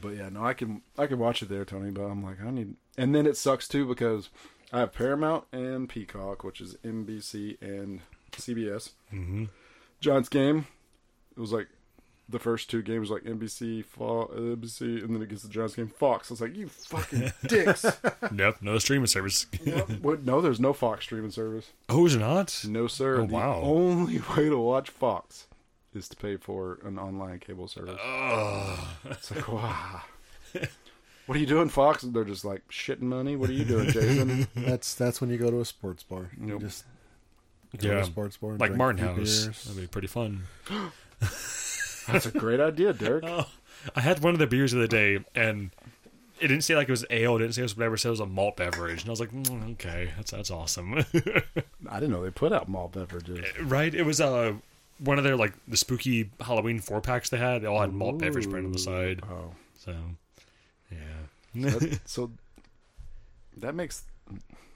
But yeah, no, I can I can watch it there, Tony. But I'm like, I need, and then it sucks too because I have Paramount and Peacock, which is NBC and CBS. Mm-hmm. Giants game, it was like the first two games like NBC, Fo- NBC, and then it gets the Giants game Fox. I was like, you fucking *laughs* dicks. nope, no streaming service. *laughs* what? No, there's no Fox streaming service. oh, is it not? No, sir. Oh, the wow. only way to watch Fox is to pay for an online cable service. It's like, wow. *laughs* What are you doing, Fox? And they're just like shitting money. What are you doing, *laughs* Jason? That's that's when you go to a sports bar. You just go to Yeah, a sports bar, and like drink Martin a few House. beers. That'd be pretty fun. *gasps* That's a great idea, Derek. *laughs* I had one of the beers of the day, and it didn't say like it was ale. It didn't say it was whatever. It said it was a malt beverage, and I was like, mm, okay, that's that's awesome, I didn't know they put out malt beverages. right? It was uh one of their like the spooky Halloween four packs they had. They all had malt beverage brand on the side. Oh, So, yeah. that, *laughs* so that makes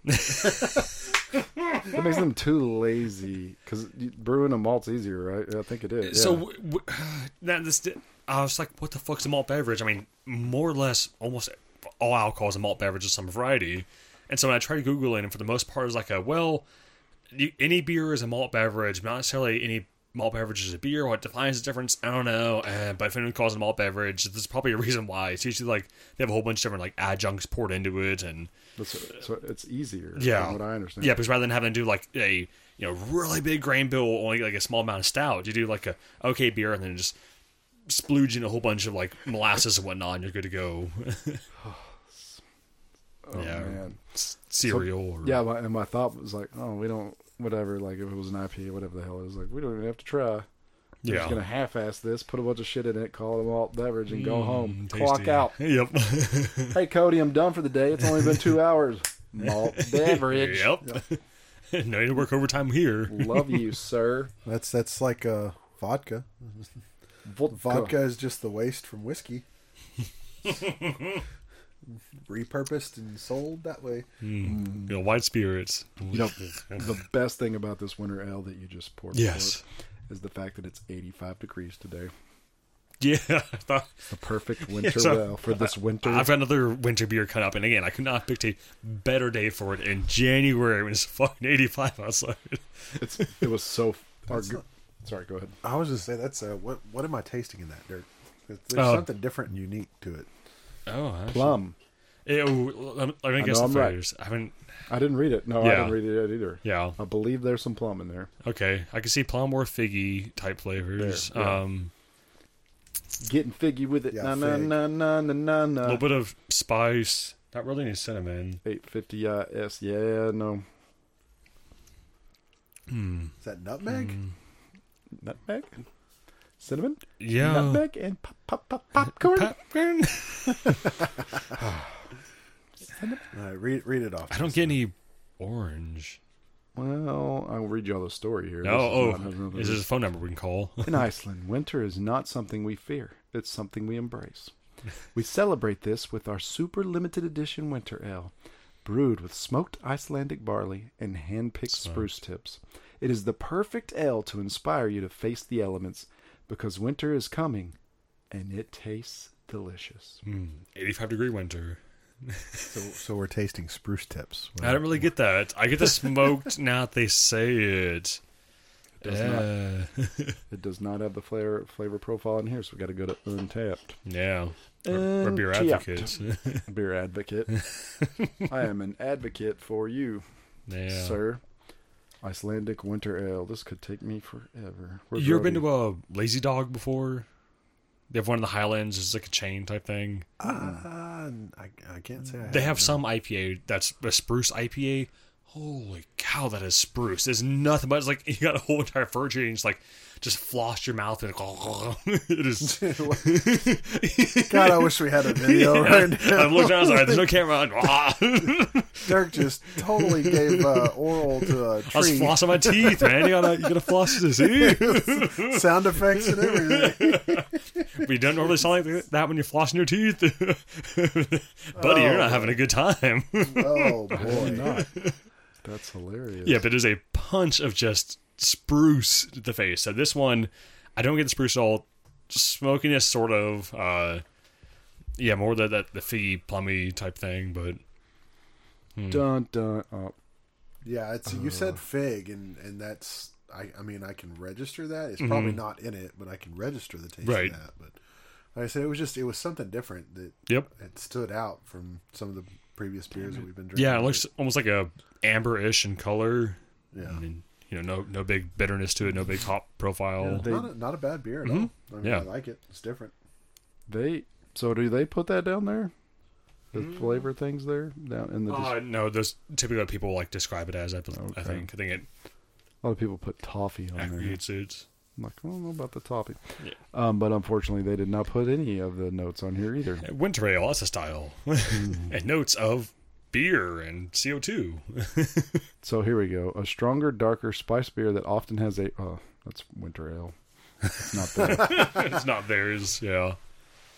that makes them too lazy because brewing a malt's easier, right? I think it is. So yeah. w- w- *sighs* that this, I was like, what the fuck's a malt beverage? I mean, more or less, almost all alcohol is a malt beverage of some variety. And so when I tried googling, and for the most part, it's like a well, you, any beer is a malt beverage, not necessarily any malt beverage is a beer. What defines the difference? I don't know. Uh, but if anyone calls it a malt beverage, there's probably a reason why. It's usually like they have a whole bunch of different like adjuncts poured into it, and That's, so it's easier. yeah, from what I understand. Yeah, because rather than having to do like a you know really big grain bill, only like a small amount of stout, you do like a okay beer and then just splooge in a whole bunch of like molasses and whatnot, and you're good to go. *sighs* *sighs* Oh yeah. man. Cereal. or, Yeah, my, and my thought was like, oh, we don't, whatever. Like if it was an IPA, whatever the hell it is, like we don't even have to try. We're yeah. just gonna half-ass this, put a bunch of shit in it, call it a malt beverage, and go home. Mm, Clock out. *laughs* Yep. Hey Cody, I'm done for the day. It's only been two hours. Malt *laughs* beverage. yep. no need to work overtime here. Love you, *laughs* sir. That's that's like uh, vodka. Vodka. Vodka is just the waste from whiskey. Repurposed and sold that way. You know, white spirits. You know, the best thing about this winter ale that you just poured Yes. is the fact that it's 85 degrees today. Yeah. *laughs* I thought- The perfect winter So, ale for this winter. I've got another winter beer cut up, and again, I could not have picked a better day for it in January when it's fucking 85 outside. *laughs* It's it was so. Our, sorry, go ahead. I was just say that's uh, what what am I tasting in that dirt? There's Oh. something different and unique to it. Oh, Plum. Ew, let me, let me I guess know the I'm right. phrase. I haven't. I didn't read it. No, I didn't read it either. Yeah. I believe there's some plum in there. Okay. I can see plum or figgy type flavors. There, yeah. Um, Getting figgy with it. Yeah, na, na fig. na na na na a little bit of spice. Not really any cinnamon. 850 IS. Yeah, no. Is that nutmeg? Mm. Nutmeg? Cinnamon? Yeah. Nutmeg and pop, pop, pop, popcorn? Popcorn. *laughs* Uh, read read it off. I don't get any orange. Well, I'll read you all the story here. No. This is Oh, not- has is to there a phone number we can call? *laughs* In Iceland, winter is not something we fear, it's something we embrace. We *laughs* celebrate this with our super limited edition winter ale, brewed with smoked Icelandic barley and hand picked spruce tips. It is the perfect ale to inspire you to face the elements because winter is coming and it tastes delicious. Hmm. 85 degree winter. So, so we're tasting spruce tips. I don't really get that. I get the smoked *laughs* now that they say it. It does not it does not have the flavor flavor profile in here, so we gotta go to Untappd. Yeah. We're, we're beer Untappd. advocates. Beer advocate. *laughs* I am an advocate for you. yeah. sir. Icelandic winter ale. This could take me forever. Where's You ever been to a Lazy Dog before? They have one in the Highlands. It's like a chain type thing. Uh, I, I can't say. I They have some IPA that's a spruce IPA. Holy cow, that is spruce. There's nothing but it's like *laughs* you got a whole entire fir tree and just like just floss your mouth and *laughs* it is. *laughs* *laughs* God, I wish we had a video right now. I'm looking down. I was like, "There's no camera on." Dirk just totally gave uh, oral to a tree. I was tree. flossing my teeth, man. You gotta, you gotta floss to see. Sound effects and everything. But you don't normally sound like that when you're flossing your teeth, buddy. you're not having a good time. Oh boy. Not. That's hilarious. Yeah, but there's a punch of just spruce the face. So this one, I don't get the spruce at all. Smokiness, sort of. Uh, yeah, more that that the figgy, plummy type thing. But hmm. Dun dun. Oh, Yeah, it's you said uh. fig, and and that's I. I mean, I can register that. It's mm-hmm. probably not in it, but I can register the taste Right. of that. But like I said, it was just it was something different that yep, it stood out from some of the previous beers that we've been drinking. yeah, it looks almost like a amber-ish in color. yeah. And, you know, no no big bitterness to it, no big hop profile. They- not a, not a bad beer at all. I mean, Mm-hmm. Yeah. I like it. It's different. they. So do they put that down there? The flavor things there down in the. Uh, no, those typically what people like describe it as. I, I think. I think it a lot of people put toffee on there. aggregates it. I'm like, I don't know about the toffee. Yeah. Um, but unfortunately, they did not put any of the notes on here either. Winter ale, that's a style, *laughs* and notes of beer and CO two. *laughs* So here we go. A stronger, darker spice beer that often has a. Oh, that's winter ale. It's not that. *laughs* it's not theirs. Yeah.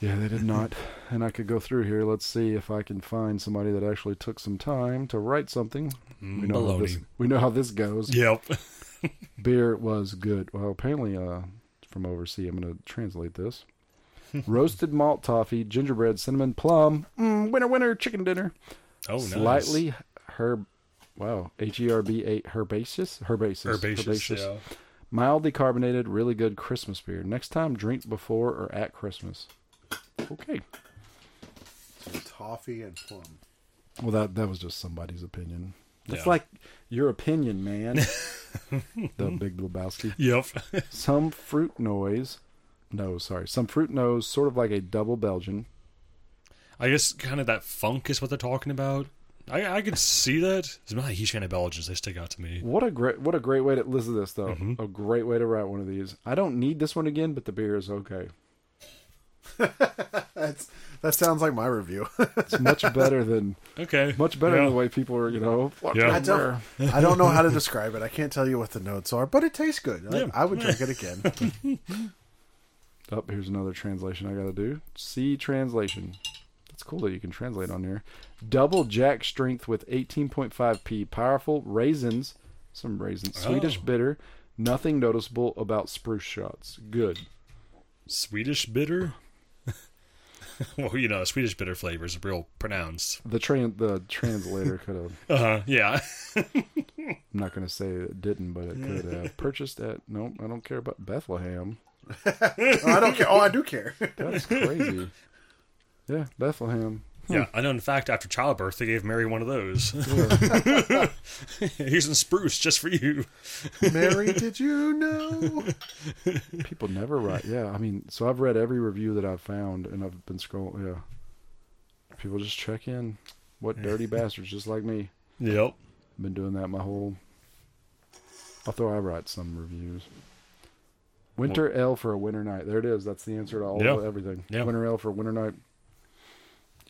yeah, they did not. And I could go through here. Let's see if I can find somebody that actually took some time to write something. We know how this, we know how this goes. Yep. *laughs* Beer was good. Well, apparently, uh, from overseas, I'm going to translate this. Roasted malt toffee, gingerbread, cinnamon, plum. Mm, winner, winner, chicken dinner. Oh, nice. Slightly herb. Wow, H E R B A herbaceous, herbaceous, herbaceous. Yeah. mildly carbonated, really good Christmas beer. Next time, drink before or at Christmas. Okay. So toffee and plum. Well, that that was just somebody's opinion. It's Yeah. like your opinion, man. *laughs* the Big Lebowski. Yep. Some fruit noise. No, sorry. Some fruit nose, sort of like a double Belgian. I guess kind of that funk is what they're talking about. I I could see that. I'm not a huge fan of Belgians. They stick out to me. What a great what a great way to listen to this though. Mm-hmm. A great way to write one of these. I don't need this one again, but the beer is okay. *laughs* That's that sounds like my review. It's much better than *laughs* Okay. much better Yeah. than the way people are, you know. Yeah. I don't, I don't know how to *laughs* describe it. I can't tell you what the notes are, but it tastes good. I, Yeah. I would drink it again. Oh, here's another translation I got to do. C translation. That's cool that you can translate on here. Double jack strength with 18.5p. Powerful raisins. Some raisins. Swedish Oh. bitter. Nothing noticeable about spruce shots. Good. Swedish bitter. *laughs* well, you know, Swedish bitter flavor is real pronounced. The train the translator could have. *laughs* Uh huh. Yeah. *laughs* I'm not going to say it didn't, but it could have purchased at. Nope, I don't care about Bethlehem. Oh, I don't care. Oh, I do care. That's crazy. Yeah, Bethlehem. Yeah, hmm. I know. In fact, after childbirth, they gave Mary one of those. *laughs* Here's some spruce just for you. Mary, did you know? *laughs* People never write. Yeah, I mean, so I've read every review that I've found, and I've been scrolling. Yeah, people just check in. What dirty *laughs* bastards, just like me. Yep. Been doing that my whole. Although I write some reviews. Winter ale for a winter night. There it is. That's the answer to all Yeah. of everything. Yeah. Winter ale for a winter night.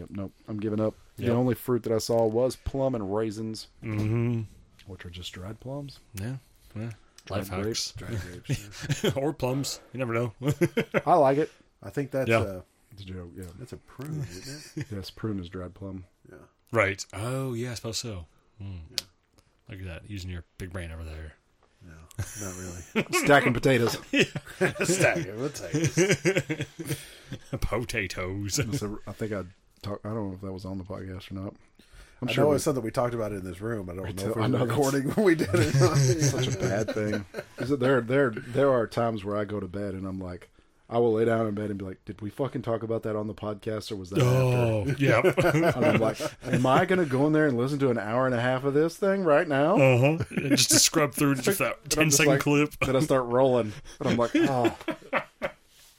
Yep. Nope. I'm giving up. The only fruit that I saw was plum and raisins, Mm-hmm. which are just dried plums. Yeah. yeah. Dried Life grapes. hacks. Dry *laughs* grapes. yeah. *laughs* or plums. You never know. *laughs* I like it. I think that's Yeah. a It's a joke. Yeah. that's a prune, isn't it? Yes. Prune is dried plum. Yeah. right. Oh, yeah, I suppose so. Mm. Look at that. Using your big brain over there. No, not really. Stacking potatoes. Stack it. We'll take it. Potatoes. So I think I talk. I don't know if that was on the podcast or not. I'm I sure know we- it's something we talked about it in this room. I don't know if I it know was that's- recording when we did it. *laughs* such a bad thing. Is it there? There, there are times where I go to bed and I'm like, I will lay down in bed and be like, "Did we fucking talk about that on the podcast, or was that after?" Oh, *laughs* yep. uh And I'm like, "Am I going to go in there and listen to an hour and a half of this thing right now?" Uh huh. Just to scrub through just that And 10 I'm just second like- clip. Then I start rolling, and I'm like, *laughs* "Oh,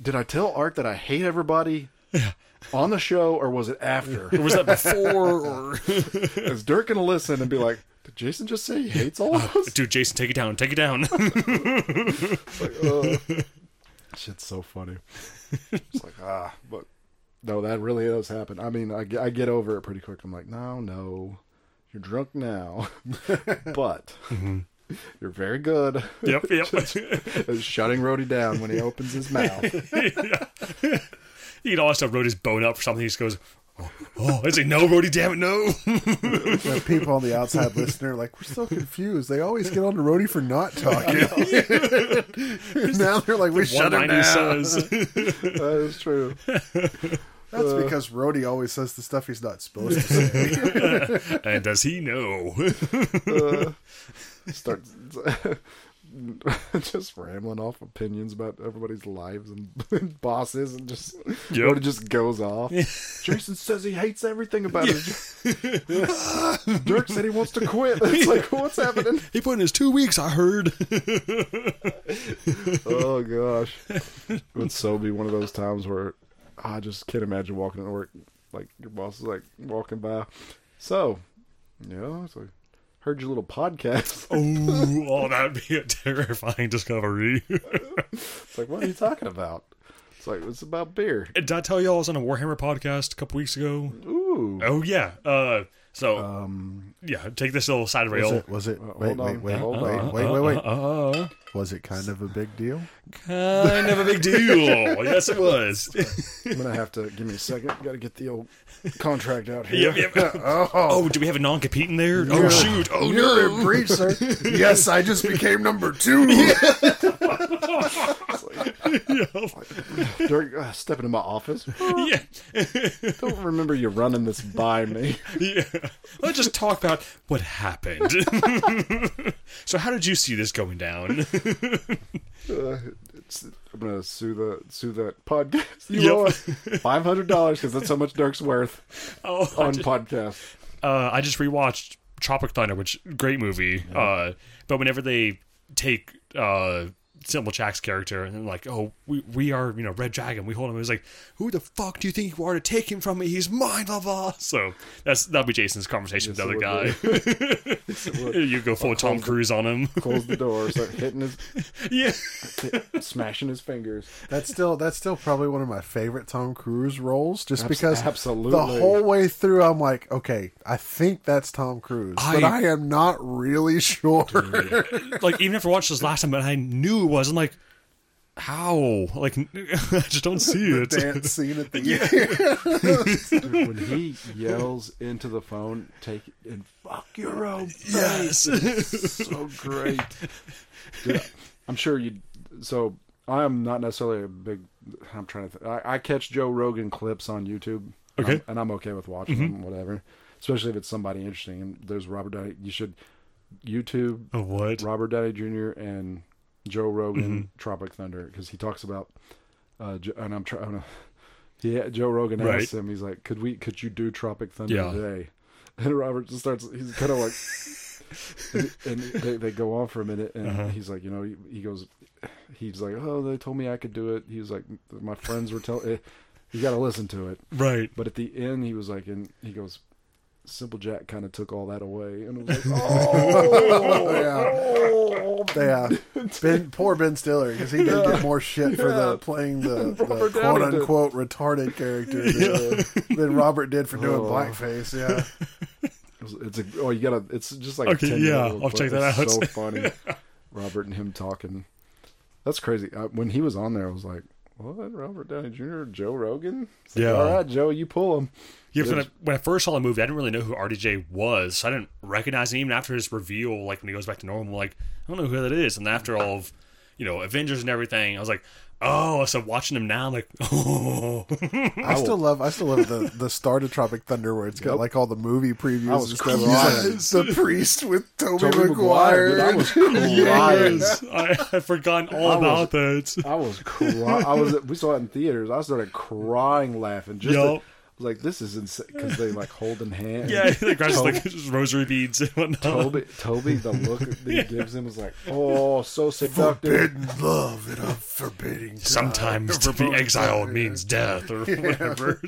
did I tell Art that I hate everybody?" *laughs* On the show, or was it after? Or was that before? Or *laughs* Is Dirk gonna listen and be like, Did Jason just say he hates all of us? Dude, Jason, take it down. Take it down. *laughs* like, uh, shit's so funny. It's like ah, but no, that really does happen. I mean, I, get- I get over it pretty quick. I'm like, no, no, you're drunk now, but you're very good yep, yep. at shutting Rhodey down when he opens his mouth. He'd always have wrote his bone up for something. He just goes, oh, oh. It's like, no, Brody, damn it, no. *laughs* The people on the outside listener are like, we're so confused. They always get on to Rhodey for not talking. *laughs* now they're like, we shut him down. says. *laughs* that is true. That's uh, because Rhodey always says the stuff he's not supposed to say. and does he know? Uh, start *laughs* just rambling off opinions about everybody's lives and *laughs* bosses, and just Yep. Rhodey just goes off. Jason says he hates everything about it. *laughs* Dirk said he wants to quit. It's like, what's happening? he put in his two weeks, I heard. Oh gosh, it would so be one of those times where I just can't imagine walking into work like your boss is like walking by. So, yeah, so heard your little podcast. *laughs* oh, oh, that'd be a terrifying discovery. It's like, what are you talking about? It's like it's about beer. Did I tell y'all I was on a Warhammer podcast a couple weeks ago? Ooh, Oh, yeah. Uh, so, um, yeah, take this little side Was rail. it? Was it? Uh, Wait, hold wait, on, wait, hold wait, wait, wait, wait. Was it kind of a big deal? kind of a big deal. yes, it was. *laughs* I'm gonna have to give me a second. Got to get the old contract out here. yep, yep. *laughs* Oh, Oh, do we have a non-compete in there? Oh, shoot. Oh, you're no. in breach, sir. *laughs* yes, I just became number two. *laughs* Dirk, uh, step into my office. *laughs* Yeah. Don't remember you running this by me. yeah. Let's just talk about what happened. *laughs* so, how did you see this going down? Uh, it's, I'm gonna sue the sue that podcast. You Yep. five hundred dollars because that's how much Dirk's worth oh, on just, podcast. uh, I just rewatched Tropic Thunder, which great movie. Uh, but whenever they take uh, Simple Jack's character and they're like, "Oh, we we are you know Red Dragon, we hold him," He's like, "Who the fuck do you think you are to take him from me? He's mine, lava." *laughs* So that's that'll be Jason's conversation Yes, with the other would guy. *laughs* you go full Tom Cruise on him. Close the door, *laughs* start hitting his, yeah. hit- smashing his fingers. That's still that's still probably one of my favorite Tom Cruise roles, just Abs- because absolutely. the whole way through I'm like, okay, I think that's Tom Cruise, but I- I am not really sure. like even if I watched this last time, but I knew it was. I'm like, how? Like *laughs* I just don't see it. Dance scene at the *laughs* end. Dude, *laughs* when he yells into the phone, take it and fuck your own face. Yes. It's so great. Dude, I'm sure you. So I am not necessarily a big. I'm trying to. Th- I, I catch Joe Rogan clips on YouTube. and Okay. I'm- and I'm okay with watching them, mm-hmm. whatever. Especially if it's somebody interesting. And there's Robert Downey. You should YouTube Oh, what? Robert Downey Jr. and Joe Rogan Tropic Thunder because he talks about uh and I'm trying to yeah Joe Rogan Right. asked him he's like could we could you do Tropic Thunder Yeah. today *laughs* and Robert just starts he's kind of like and, *laughs* and they, they go on for a minute and Uh-huh. he's like you know he, he goes he's like oh they told me I could do it he was like my friends were telling you got to listen to it Right. but at the end he was like and he goes Simple Jack kind of took all that away and it was like *laughs* oh yeah, yeah. Ben, poor Ben Stiller because he did get more shit for the playing the, *laughs* the quote Downey did. unquote retarded character *laughs* than, than Robert did for doing Oh. blackface. Yeah, It's- It's a oh you gotta it's just like Okay, a 10 yeah, I'll check that It's out. So funny, Robert and him talking. That's crazy. Uh, when he was on there, I was like, "What? Robert Downey Jr. Joe Rogan? It's like, Yeah. All right, Joe, you pull him." Yeah, when I, when I first saw the movie, I didn't really know who RDJ was. So I didn't recognize him even after his reveal. Like when he goes back to normal, like I don't know who that is. And after all of you know Avengers and everything, I was like, oh. So watching him now, I'm like, *laughs* oh, I still love I still love the the start of Tropic Thunder where it's got Yep. like all the movie previews I was and stuff. crying. He's like, the priest with Toby, Tobey Maguire, dude, I was *laughs* crying. yes, I had forgotten all I was- about that. I was crying. I was. We saw it in theaters. I started crying, laughing. Just Yup. the, was like, this is insane because they like hold in hand. Yeah, *laughs* the grass is like just rosary beads and whatnot. Tobey, Tobey, the look that he *laughs* gives him is like, oh, so seductive. Forbidden love in a forbidding. Sometimes to be exiled means death or *laughs* whatever.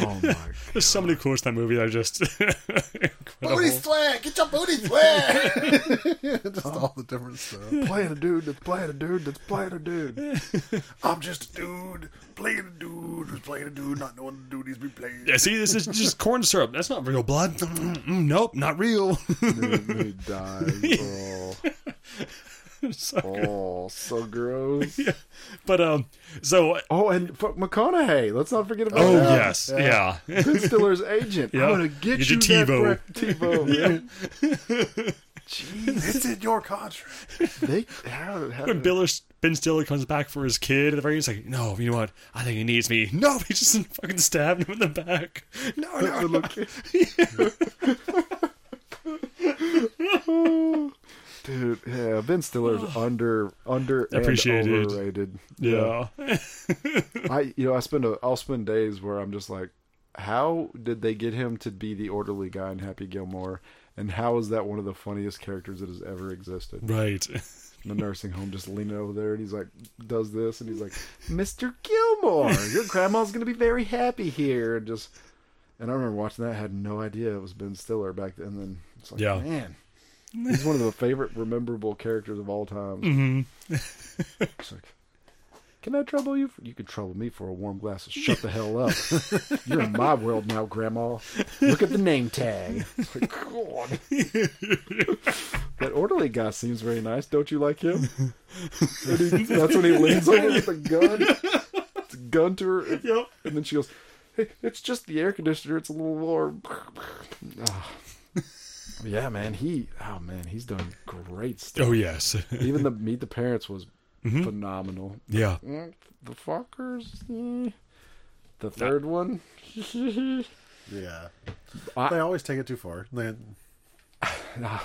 Oh my! God. There's so many quotes in that movie that are just Booty incredible. sweat! Get your booty sweat! Just all the different stuff. Playing a dude that's playing a dude that's playing a dude. I'm just a dude playing a dude who's playing a dude, not knowing the dude he's been playing. Yeah, see, this is just *laughs* corn syrup. That's not real blood. Mm, nope, not real. And he dies. Oh, So- oh, so gross. *laughs* but um, so Oh, and fuck McConaughey. Let's not forget about oh that. yes, yeah. Ben Stiller's agent. *laughs* Yeah. I'm gonna get, Get you your that TiVo. bre- TiVo. Jeez, It's in your contract. they how, how, When Bill Ben Stiller comes back for his kid at the very end, he's like, "No, you know what? I think he needs me." *laughs* No, he just *laughs* fucking stabbed him in the back. No, *laughs* no, the no. little kid. Dude, yeah, Ben Stiller's *sighs* under under and Appreciated. overrated. Yeah. I you know I spend a I'll spend days where I'm just like, how did they get him to be the orderly guy in Happy Gilmore, and how is that one of the funniest characters that has ever existed? right. In *laughs* the nursing home, just leaning over there, and he's like, does this, and he's like, Mister Gilmore, your grandma's gonna be very happy here, and just. And I remember watching that, I had no idea it was Ben Stiller back then. And then it's like, Yeah. man, he's one of the favorite, rememberable characters of all time. hmm It's like, can I trouble you? For, you could trouble me for a warm glass of shut the hell up. *laughs* You're in my world now, Grandma. Look at the name tag. It's like, God. *laughs* that orderly guy seems very nice. Don't you like him? He- that's when he leans over with a gun. It's a gun to her. And, *laughs* Yep. and then she goes, hey, it's just the air conditioner. It's a little warm. Ah. Yeah, man. He, oh, man, he's done great stuff. Oh yes. Even the Meet the Parents was Mhm. phenomenal. yeah. Mm, The fuckers. eh. The third one. *laughs* Yeah. I- they always take it too far. They, *sighs*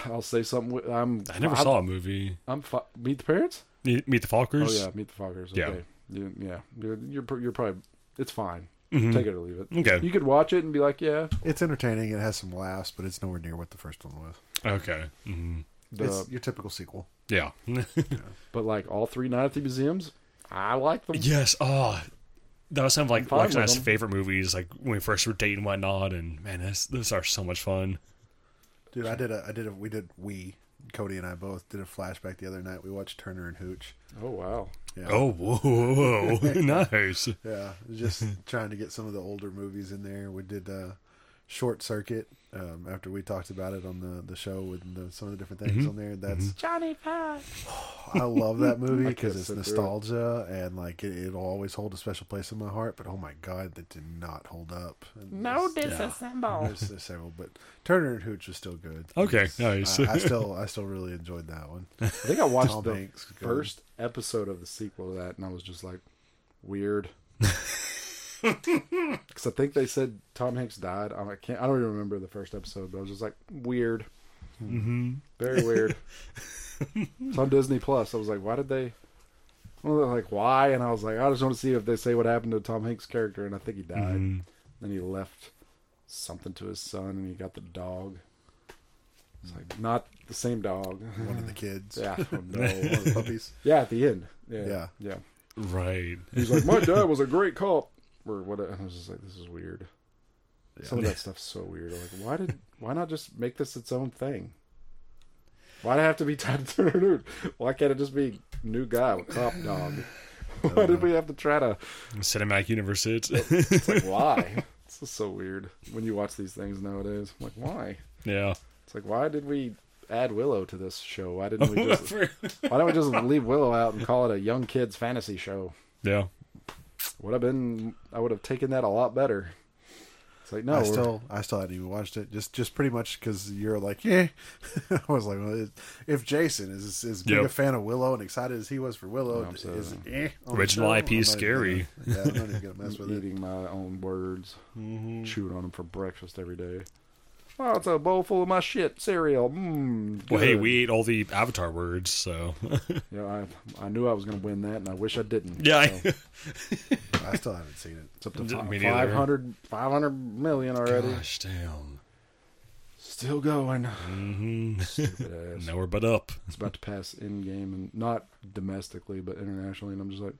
I'll say something. I'm. I never I'm, saw a movie. I'm. Fu- Meet the Parents. Meet, Meet the Oh yeah, Meet the Fuckers. Yeah. You, yeah. You're, you're. You're probably. It's fine. Mhm. Take it or leave it. Okay. You could watch it and be like, yeah. it's entertaining. It has some laughs, but it's nowhere near what the first one was. Okay. hmm The, it's your typical sequel. Yeah. *laughs* but like all three Night at the Museums, I like them. yes. Oh, that was some of like fine Lex and I's favorite movies, like when we first were dating and whatnot. And man, this, those are so much fun. Dude, I did a, I did a, we did, we, Cody and I both did a flashback the other night. We watched Turner and Hooch. Oh wow. Yeah. Oh, whoa, whoa, whoa. *laughs* nice. Yeah, just *laughs* trying to get some of the older movies in there. We did uh, Short Circuit um, after we talked about it on the, the show with the, some of the different things on there. That's Johnny Five. *sighs* I love that *laughs* movie because it's sit through it. nostalgia and like it, it'll always hold a special place in my heart. But oh my god, that did not hold up. And No there's- disassemble. There's, there's several, but Turner and Hooch was still good. Okay, nice. I, I *laughs* still I still really enjoyed that one. I think I watched Tom the Hanks was good. first episode of the sequel to that, and I was just like, weird. *laughs* Because I think they said Tom Hanks died. I can't. I don't even remember the first episode, but I was just like, weird, hmm very weird. it's on Disney Plus. I was like, why did they? Well, they're like, why? And I was like, I just want to see if they say what happened to Tom Hanks' character, and I think he died. hmm Then he left something to his son, and he got the dog. It's like not the same dog. One of the kids, yeah, oh, *laughs* one no. of the puppies. Yeah, at the end. Yeah. Yeah. Yeah. Right. He's like, my dad was a great cop. Or what? I was just like, this is weird. Some of that *laughs* stuff's so weird. Like, why did, why not just make this its own thing? Why'd it have to be Ted Turner Nude? Why can't it just be new guy with cop dog? *laughs* Why did uh, we have to try to, Cinematic universe. It. it's like, *laughs* why? It's just so weird when you watch these things nowadays. I'm like, why? yeah. It's like, why did we add Willow to this show? Why didn't we just, why don't we just leave Willow out and call it a young kids fantasy show? yeah. Would have been. I would have taken that a lot better. It's like no, I still, I still hadn't even watched it. Just, just pretty much because you're like, yeah. *laughs* I was like, well, it- if Jason is as big Yep. a fan of Willow and excited as he was for Willow, I'm so- is eh, Original IP is scary. gonna- yeah, I'm not even gonna mess I'm *laughs* with it. eating my own words, Mm-hmm. chewing on them for breakfast every day. Oh, it's a bowl full of my shit cereal. Mmm. Well, hey, we ate all the Avatar words, so *laughs* Yeah, I, I knew I was going to win that, and I wish I didn't. yeah. So, I, I still haven't seen it. it's up to Me fi- neither. 500, 500 million already. Gosh, damn. Still going. hmm Stupid ass. *laughs* Nowhere but up. It's about to pass in game, and not domestically, but internationally. And I'm just like,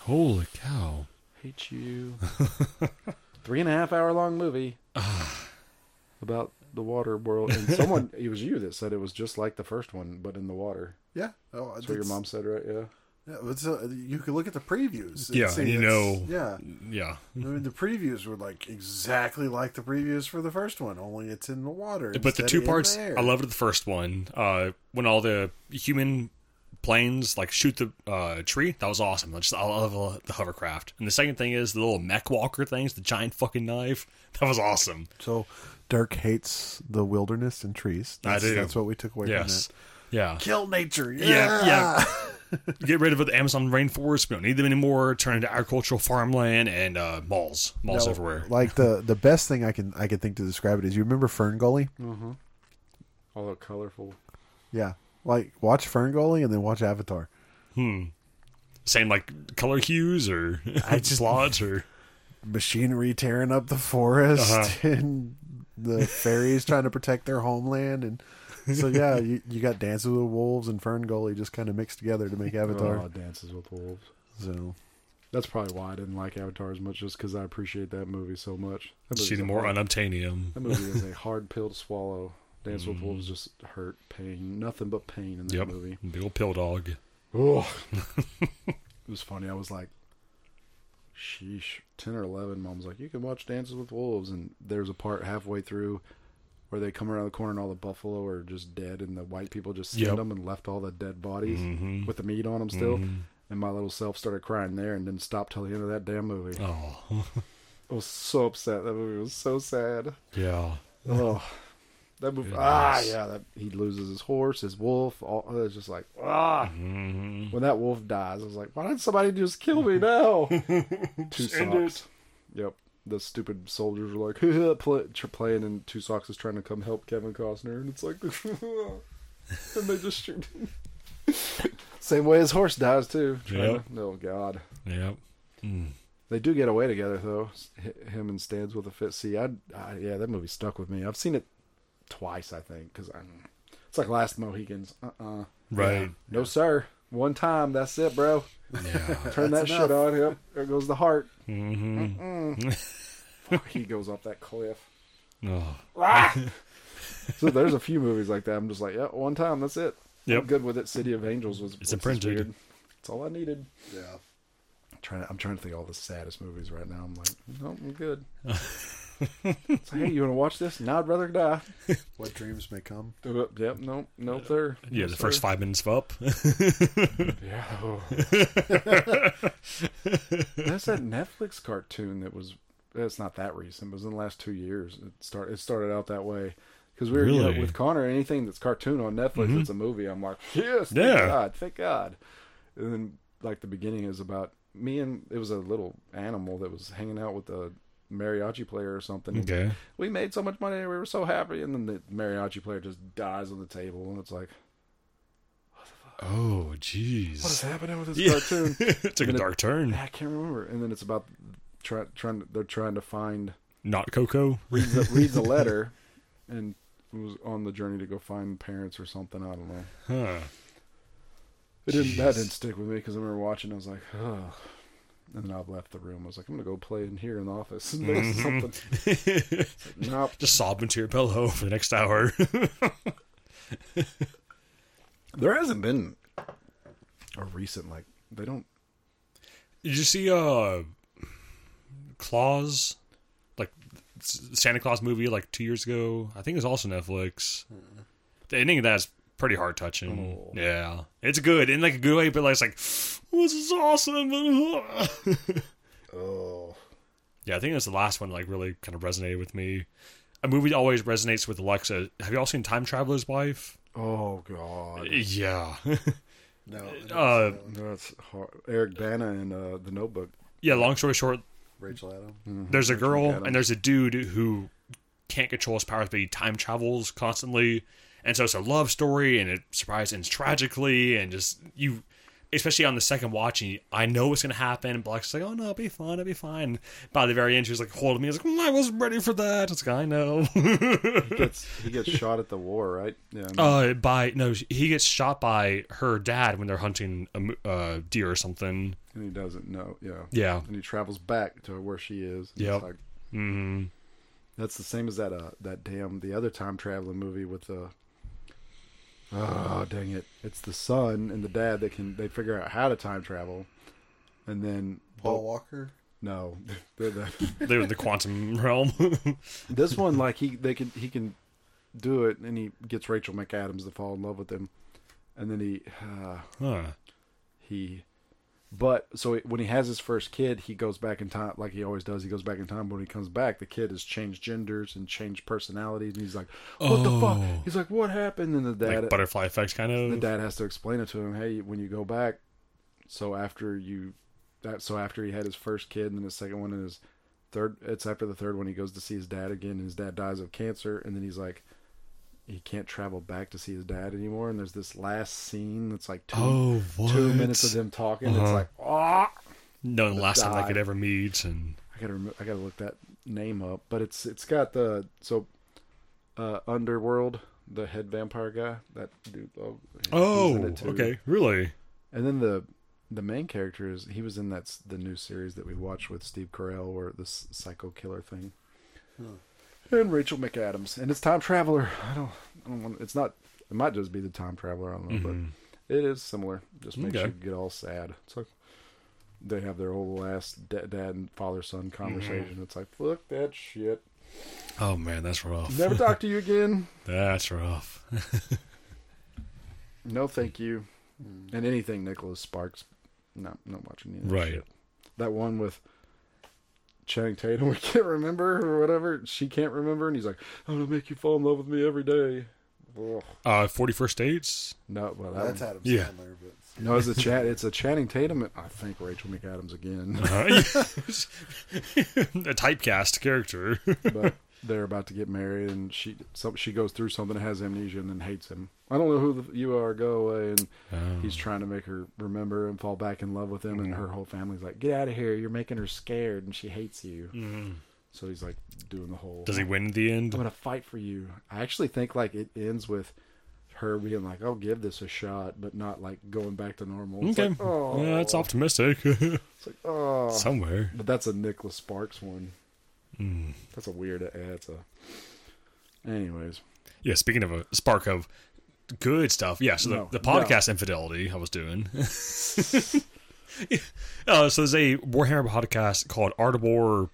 Holy cow! hate you. *laughs* Three and a half hour long movie *sighs* *sighs* about the water world. And *laughs* someone, it was you that said it was just like the first one, but in the water. Yeah. Oh, That's what your mom said, right? Yeah. Yeah, it's, uh, you can look at the previews. and Yeah, see you know- Yeah. Yeah, I mean, the previews were like exactly like the previews for the first one, only it's in the water. but the two parts, the. I loved the first one. Uh, when all the human planes like shoot the uh, tree, that was awesome. I just I love the hovercraft. And the second thing is the little mech walker things, the giant fucking knife. *laughs* That was awesome. So Dirk hates the wilderness and trees. I That's, do. That's what we took away Yes, from yeah. Kill nature. Yeah. Yeah, yeah. *laughs* Get rid of the Amazon rainforest. We don't need them anymore. Turn into agricultural farmland and uh, malls, malls No, everywhere. Like the the best thing I can I can think to describe it is you remember Fern Gully? All that colorful. Yeah. Like watch Fern Gully and then watch Avatar. Hmm. Same like color hues or I *laughs* just- slots or *laughs* Machinery tearing up the forest Uh-huh. and the fairies trying to protect their homeland and so *laughs* yeah, you, you got Dances with Wolves and Fern Gully just kind of mixed together to make Avatar. Oh, Dances with Wolves. So That's probably why I didn't like Avatar as much, just because I appreciate that movie so much. That movie's see the more hard- unobtainium. That movie is a *laughs* hard pill to swallow. Dance with Wolves mm. just hurt, pain, nothing but pain in that Yep, movie. big old pill dog. Oh, *laughs* it was funny. I was like, "Sheesh." Ten or eleven, mom's like, "You can watch Dances with Wolves," and there's a part halfway through where they come around the corner and all the buffalo are just dead, and the white people just skinned Yep. them and left all the dead bodies Mhm. with the meat on them still. Mhm. And my little self started crying there, and didn't stop till the end of that damn movie. Oh, *laughs* I was so upset. That movie was so sad. yeah. Oh, that movie. Ah, yeah. That he loses his horse, his wolf. All it's just like ah. Mhm. When that wolf dies, I was like, why didn't somebody just kill me now? *laughs* Two socks. Yep. The stupid soldiers were like *laughs* play, playing, and two socks is trying to come help Kevin Costner, and it's like, *laughs* and they just shoot. Same way his horse dies too. Yep. to- oh God. Yep. Mm. They do get away together though. Him and Stands With A Fist. See, I, I yeah, that movie stuck with me. I've seen it twice, I think, because I, it's like Last Mohicans. Uh uh Right. No sir. One time. That's it, bro. Yeah. Turn that That's shit on. Yep. There goes the heart. hmm Fuck, he goes off that cliff. Oh. *laughs* So there's a few movies like that. I'm just like, yeah, one time. That's it. I'm good with it. City of Angels was. It's imprinted. weird. That's all I needed. yeah. I'm trying. To, I'm trying to think of all the saddest movies right now. I'm like, no, I'm good. *laughs* it's like, hey, you want to watch this? No, I'd rather die. *laughs* What dreams may come. Uh, Yep. Nope. Nope. There. Yeah, the first five minutes of up. *laughs* Yeah. oh. *laughs* That's that Netflix cartoon that was. It's not that recent, but it was in the last two years. It start. It started out that way because we were you know, Mm-hmm. with Connor. Anything that's cartoon on Netflix, it's a movie. I'm like, yes, thank Yeah. God, thank God. And then like the beginning is about me and it was a little animal that was hanging out with a mariachi player or something. and okay. We made so much money. We were so happy, and then the mariachi player just dies on the table, and it's like, Oh, jeez. what is happening with this Yeah. cartoon? *laughs* It took a And it- dark turn. I can't remember. And then it's about try, trying. To, they're trying to find Not Coco. reads a *laughs* letter, and was on the journey to go find parents or something. I don't know. Huh. It didn't. That didn't stick with me because I remember watching. I was like, oh. And then I left the room. I was like, I'm gonna go play in here in the office. *laughs* To something. *laughs* Nope. Just sobbing to your pillow for the next hour. *laughs* There hasn't been a recent like they don't. Did you see uh Claus? Like Santa Claus movie like two years ago. I think it was also Netflix. The ending of that's pretty heart touching. Oh. Yeah. It's good in like a good way, but like it's like this is awesome. *laughs* Oh. yeah, I think that's the last one like really kind of resonated with me. A movie always resonates with Alexa. Have you all seen Time Traveler's Wife? Oh God. Yeah. *laughs* No. Uh, That's hard. Eric Bana and uh, the Notebook. yeah, long story short, Rachel Adam. there's a girl Adam. and there's a dude who can't control his powers, but he time travels constantly. And so it's a love story, and it surprises ends tragically, and just you, especially on the second watching, I know what's gonna happen. But like, like, oh no, it'll be fine, it'll be fine. By the very end, she's like holding me. I was like, "Mm, I wasn't ready for that. It's like I know. He gets *laughs* he gets shot at the war, right? Yeah. uh, by no, he gets shot by her dad when they're hunting a uh, deer or something. and he doesn't know. Yeah. Yeah. And he travels back to where she is. and. It's like, hmm that's the same as that uh that damn the other time traveling movie with the. Oh dang it! It's the son and the dad that can they figure out how to time travel, and then Paul Walker. no, *laughs* they're the, *laughs* They were in the quantum *laughs* realm. this one like he they can he can do it and he gets Rachel McAdams to fall in love with him, and then he uh, huh. he but so when he has his first kid he goes back in time like he always does he goes back in time but when he comes back the kid has changed genders and changed personalities and he's like what the fuck Oh. he's like what happened and the dad Like butterfly effects, kind of. the dad has to explain it to him hey when you go back so after you that so after he had his first kid and then his second one and his third it's after the third one he goes to see his dad again and his dad dies of cancer and then he's like he can't travel back to see his dad anymore and there's this last scene that's like two, Oh, what? two minutes of them talking it's Uh-huh. like oh No, the last time they died. could ever meet, and I gotta rem- I gotta look that name up, but it's it's got the so uh Underworld, the head vampire guy, that dude. Oh, oh, in it too. okay, really? And then the the main character is he was in that s- the new series that we watched with Steve Carell, or this psycho killer thing, and Rachel McAdams, and it's time traveler. I don't I don't want it's not it might just be the time traveler. I don't know, Mhm. but it is similar. Just makes Okay. you get all sad. It's like they have their whole last da- dad and father son conversation. It's like fuck that shit. Oh man, that's rough. Never talk to you again. *laughs* That's rough. *laughs* No, thank you. And anything Nicholas Sparks, not not watching any Right. shit. That one with Channing Tatum, *laughs* we can't remember or whatever. She can't remember, and he's like, "I'm gonna make you fall in love with me every day." Ugh. Uh, Forty First Dates. No, well, that That's one- Adam Yeah. Sandler. But no, it's a chat. It's a Channing Tatum. I think Rachel McAdams again, Uh, *laughs* *laughs* a typecast character. but they're about to get married, and she some, she goes through something, has amnesia, and then hates him. I don't know who the, you are. Go away, and Oh. he's trying to make her remember and fall back in love with him, and her whole family's like, "Get out of here! You're making her scared, and she hates you." Mm. So he's like doing the whole. Does he win in the end? I'm gonna fight for you. I actually think like it ends with her being like, "I'll give this a shot," but not like going back to normal. It's Okay, like, oh, yeah, that's optimistic. *laughs* It's like, oh, Somewhere. but that's a Nicholas Sparks one. Mm. That's a weird. Yeah, it's a. Anyways, Yeah, speaking of a spark of good stuff, yeah. So the, No, the no. podcast infidelity I was doing. *laughs* uh, so there's a Warhammer podcast called Art of War.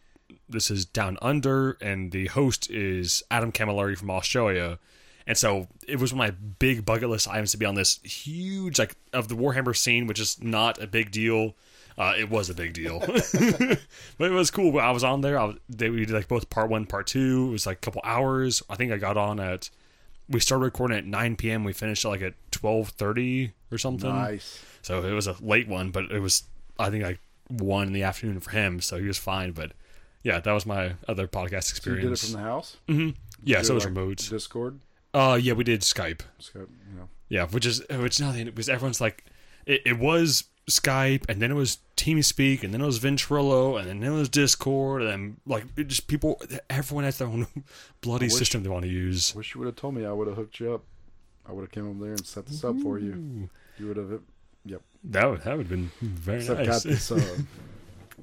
This is Down Under, and the host is Adam Camilleri from Australia. And so it was one of my big bucket list items to be on this huge, like, of the Warhammer scene, which is not a big deal. Uh, it was a big deal, *laughs* but it was cool. I was on there. I was, they we did like both part one, part two. It was like a couple hours. I think I got on at we started recording at 9 p.m. We finished at like at 12:30 or something. nice. So it was a late one, but it was I think like one in the afternoon for him. So he was fine. But yeah, that was my other podcast So you did it experience. from the house. hmm Yeah, so it was like remote. Discord. Uh, yeah, we did Skype. So, you know. Yeah, which is which nothing because everyone's like, it, it was Skype, and then it was TeamSpeak, and then it was Ventrilo, and then it was Discord, and then like it just people, everyone has their own *laughs* bloody wish- system they want to use. Wish you would have told me. I would have hooked you up. I would have came over there and set this up for you. You would have. Yep. That would that would have been very I've nice. got this uh,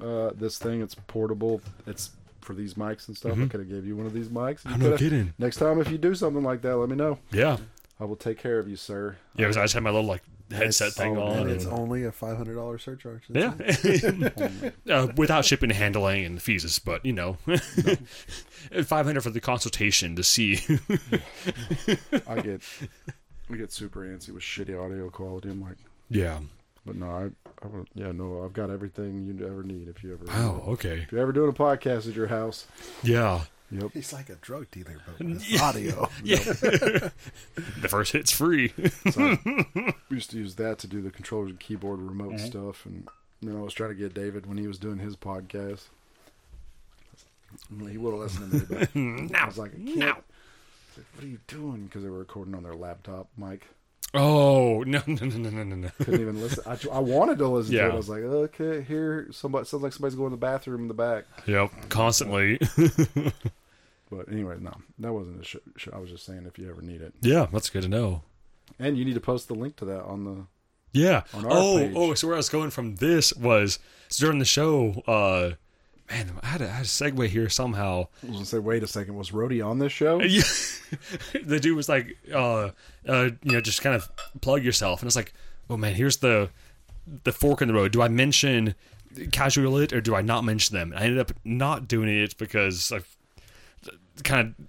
*laughs* uh, this thing. It's portable. It's for these mics and stuff. I Mhm. could have gave you one of these mics. I'm not kidding. Next time, if you do something like that, let me know. Yeah, I will take care of you, sir. yeah. I just had my little like headset It's- thing oh, on. and it's and- only a five hundred dollars surcharge. yeah, *laughs* uh, without shipping and handling and fees, but you know, *laughs* five hundred for the consultation to see. *laughs* I get I get super antsy with shitty audio quality. I'm like, yeah. but no, I, I would, yeah, no, I've got everything you ever need. If you ever, Wow. Okay. if you're ever doing a podcast at your house, Yeah. Yep. He's like a drug dealer, but *laughs* with audio. *laughs* Yeah. *laughs* the first hit's free. So I used to use that to do the controllers and keyboard remote Mm-hmm. stuff, and then I was trying to get David when he was doing his podcast. He would have listened to me, but I was like, I can't. I like, what are you doing? Because they were recording on their laptop mic. Oh no no no no no no no. Couldn't even listen. I, I wanted to listen to Yeah. it. I was like, okay, here, somebody sounds like somebody's going to the bathroom in the back. Yep, constantly. But anyway, no, that wasn't a sh- sh- I was just saying if you ever need it, yeah, that's good to know. and you need to post the link to that on the. Yeah. On oh, page. oh. So where I was going from this was so during the show. uh Man, I had, a, I had a segue here somehow. I was gonna say, wait a second, was Rhodey on this show? *laughs* Yeah. the dude was like, uh, uh, you know, just kind of plug yourself, and it's like, oh man, here's the the fork in the road. Do I mention Casual Lit or do I not mention them? And I ended up not doing it because I've kind of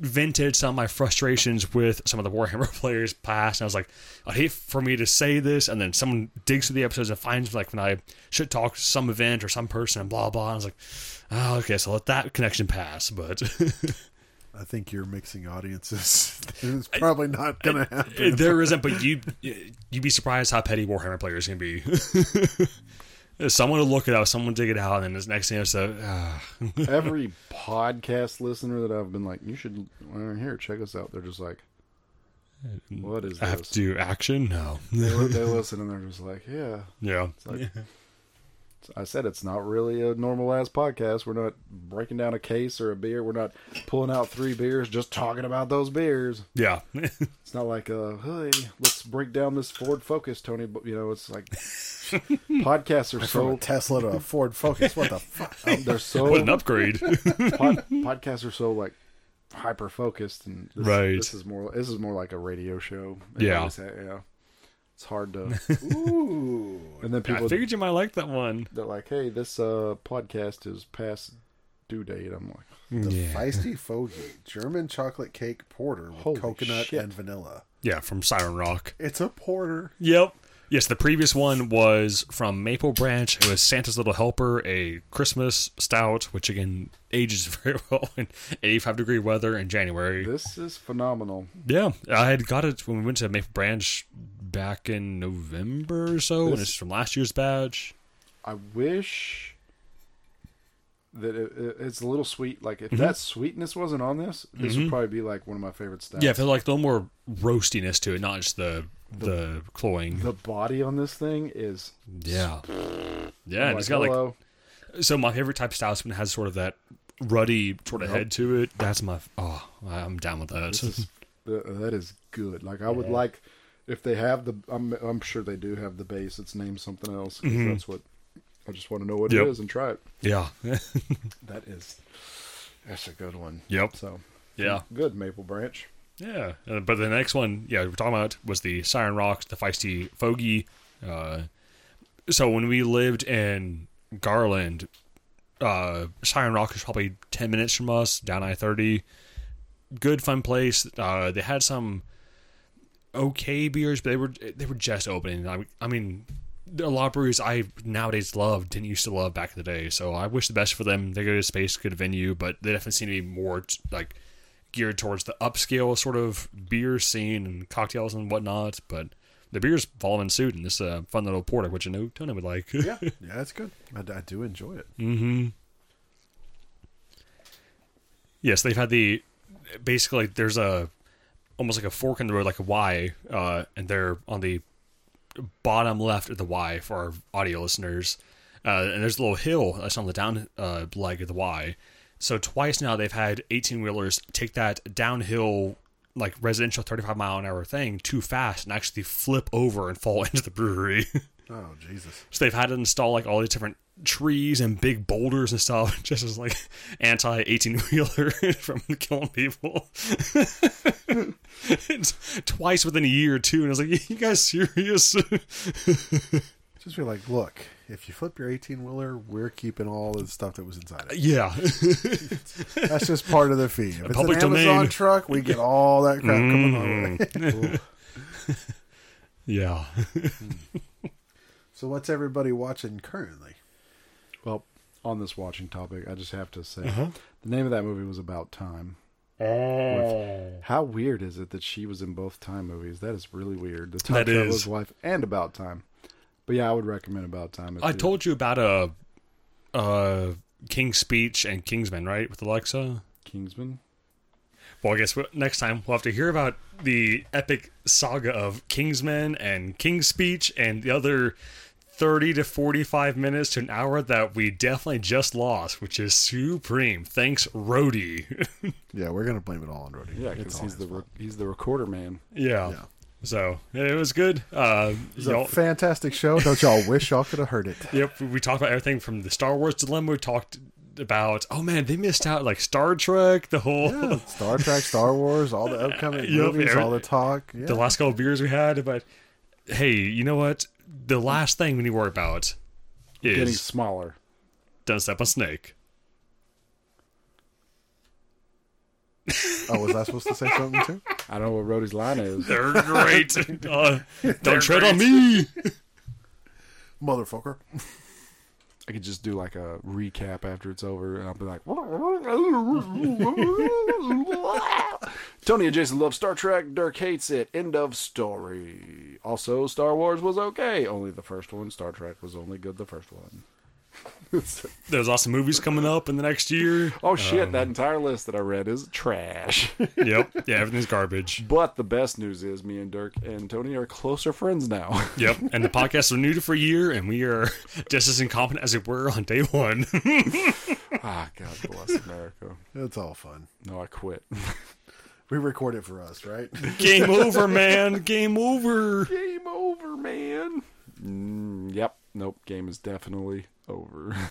vented some of my frustrations with some of the Warhammer *laughs* players past, and I was like, I'd hate for me to say this, and then someone digs through the episodes and finds like when I should talk to some event or some person and blah blah. And I was like, oh, okay, so let that connection pass, but. *laughs* I think you're mixing audiences. *laughs* it's probably not going to happen. there isn't, but you you'd be surprised how petty Warhammer players can be. Someone will look it up, someone will dig it out, and then this next thing it's a ah. *laughs* Every podcast listener that I've been like, you should well, here, check us out. They're just like, what is I have to do action. No, they, li- they *laughs* listen and they're just like, yeah. yeah, It's like, I said it's not really a normal ass podcast. We're not breaking down a case or a beer. We're not pulling out three beers, just talking about those beers. yeah, *laughs* It's not like, uh, hey, let's break down this Ford Focus, Tony. But you know, it's like podcasts are From so a Tesla to a Ford Focus. What the fuck? *laughs* um, they're so what an upgrade. *laughs* pod, podcasts are so like hyper focused, and this, Right. this is more this is more like a radio show. Yeah. always ha- yeah. It's hard to. *laughs* Ooh. And then people. I people figured you might like that one. they're like, "Hey, this uh, podcast is past due date." I'm like, The Yeah, Feisty Fogey German chocolate cake porter with Holy coconut shit. and vanilla. yeah, from Siren Rock. It's a porter. Yep. Yes, the previous one was from Maple Branch. It was Santa's Little Helper, a Christmas stout, which again ages *laughs* very well in 85 degree weather in January. "This is phenomenal." Yeah, I had got it when we went to Maple Branch back in November or so, and This- it's from last year's batch. I wish that it, it- it's a little sweet. Like if mm-hmm. that sweetness wasn't on this, this would mm-hmm. probably be like one of my favorite stouts. Yeah, I feel like a little more roastiness to it, not just the the cloying. the body on this thing is yeah, yeah, like, it's got like so. My favorite type of stout when it has sort of that ruddy sort of Yep. head to it. That's my oh, I'm down with that. Is, *laughs* that is good. Like I would like if they have the. I'm I'm sure they do have the base. It's named something else. 'cause mm-hmm. That's what I just want to know what Yep. it is and try it. yeah, That is that's a good one. Yep. So yeah. good Maple Branch. Yeah, uh, but the next one, yeah, we're talking about was the Siren Rocks, the Feisty Fogey. Uh, so when we lived in Garland, uh, Siren Rock is probably ten minutes from us, down I thirty. Good fun place. Uh, they had some okay beers, but they were they were just opening. I, I mean, a lot of breweries I nowadays love didn't used to love back in the day. So I wish the best for them. They got a good space, good venue, but they definitely seem to be more like geared towards the upscale sort of beer scene and cocktails and whatnot. But the beer's following suit, and this uh, fun little porter, which I know Tony would like. Yeah, *laughs* yeah, it's good. I, I do enjoy it. Mm-hmm. Yes, they've had the basically there's a almost like a fork in the road, like a Y, uh, and they're on the bottom left of the Y for our audio listeners. Uh, and there's a little hill that's on the down uh, leg of the Y. So twice now they've had 18 wheelers take that downhill, like residential 35 mile an hour thing too fast and actually flip over and fall *laughs* into the brewery. Oh Jesus! So they've had to install like all these different trees and big boulders and stuff, *laughs* just as like anti eighteen wheeler *laughs* from killing people. Twice within a year too, and I was like, "You guys serious?" Just be like, look, if you flip your eighteen wheeler, we're keeping all the stuff that was inside it. yeah, *laughs* That's just part of the fee. If it's Public an Amazon domain. truck, we get all that crap coming our way. *laughs* yeah. so what's everybody watching currently? Well, on this watching topic, I just have to say Uh-huh. the name of that movie was About Time. How weird is it that she was in both Time movies? That is really weird. The Time That Traveler's is. Wife and About Time. But yeah, I would recommend About Time. I told you about a, a King's Speech and Kingsman, right, with Alexa. Kingsman. Well, I guess we- next time we'll have to hear about the epic saga of Kingsman and King's Speech and the other 30 to 45 minutes to an hour that we definitely just lost, which is supreme. Thanks, Rhodey. *laughs* Yeah, we're gonna blame it all on Rhodey. Yeah, because he's the re- he's the recorder man. yeah. Yeah. So it was good. Uh, It's a y'all- fantastic show. Don't y'all wish y'all could have heard it? *laughs* Yep, we talked about everything from the Star Wars dilemma. We talked about oh man, they missed out like Star Trek, the whole Yeah, Star Trek, Star Wars, all the upcoming *laughs* Yep, movies, every- all the talk. Yeah. the last couple of beers we had. But hey, you know what? The last thing we need to worry about is Getting smaller. don't step on snake. Oh, was I supposed to say something too? *laughs* I don't know what Rhodey's line is. *laughs* They're great. *laughs* uh, don't tread on me. Motherfucker. I could just do like a recap after it's over, and I'll be like, Tony and Jason love Star Trek. Dirk hates it. End of story. Also, Star Wars was okay. Only the first one. Star Trek was only good the first one. *laughs* There's awesome movies coming up in the next year. oh shit! that entire list that I read is trash. *laughs* Yep. *laughs* Yeah, everything's garbage. but the best news is me and Dirk and Tony are closer friends now. Yep. And the podcast was renewed for a year, and we are just as incompetent as we were on day one. ah, God bless America. It's all fun. No, I quit. We record it for us, right? Game over, man. Game over. Game over, man. Mm, yep. Nope. Game is definitely over.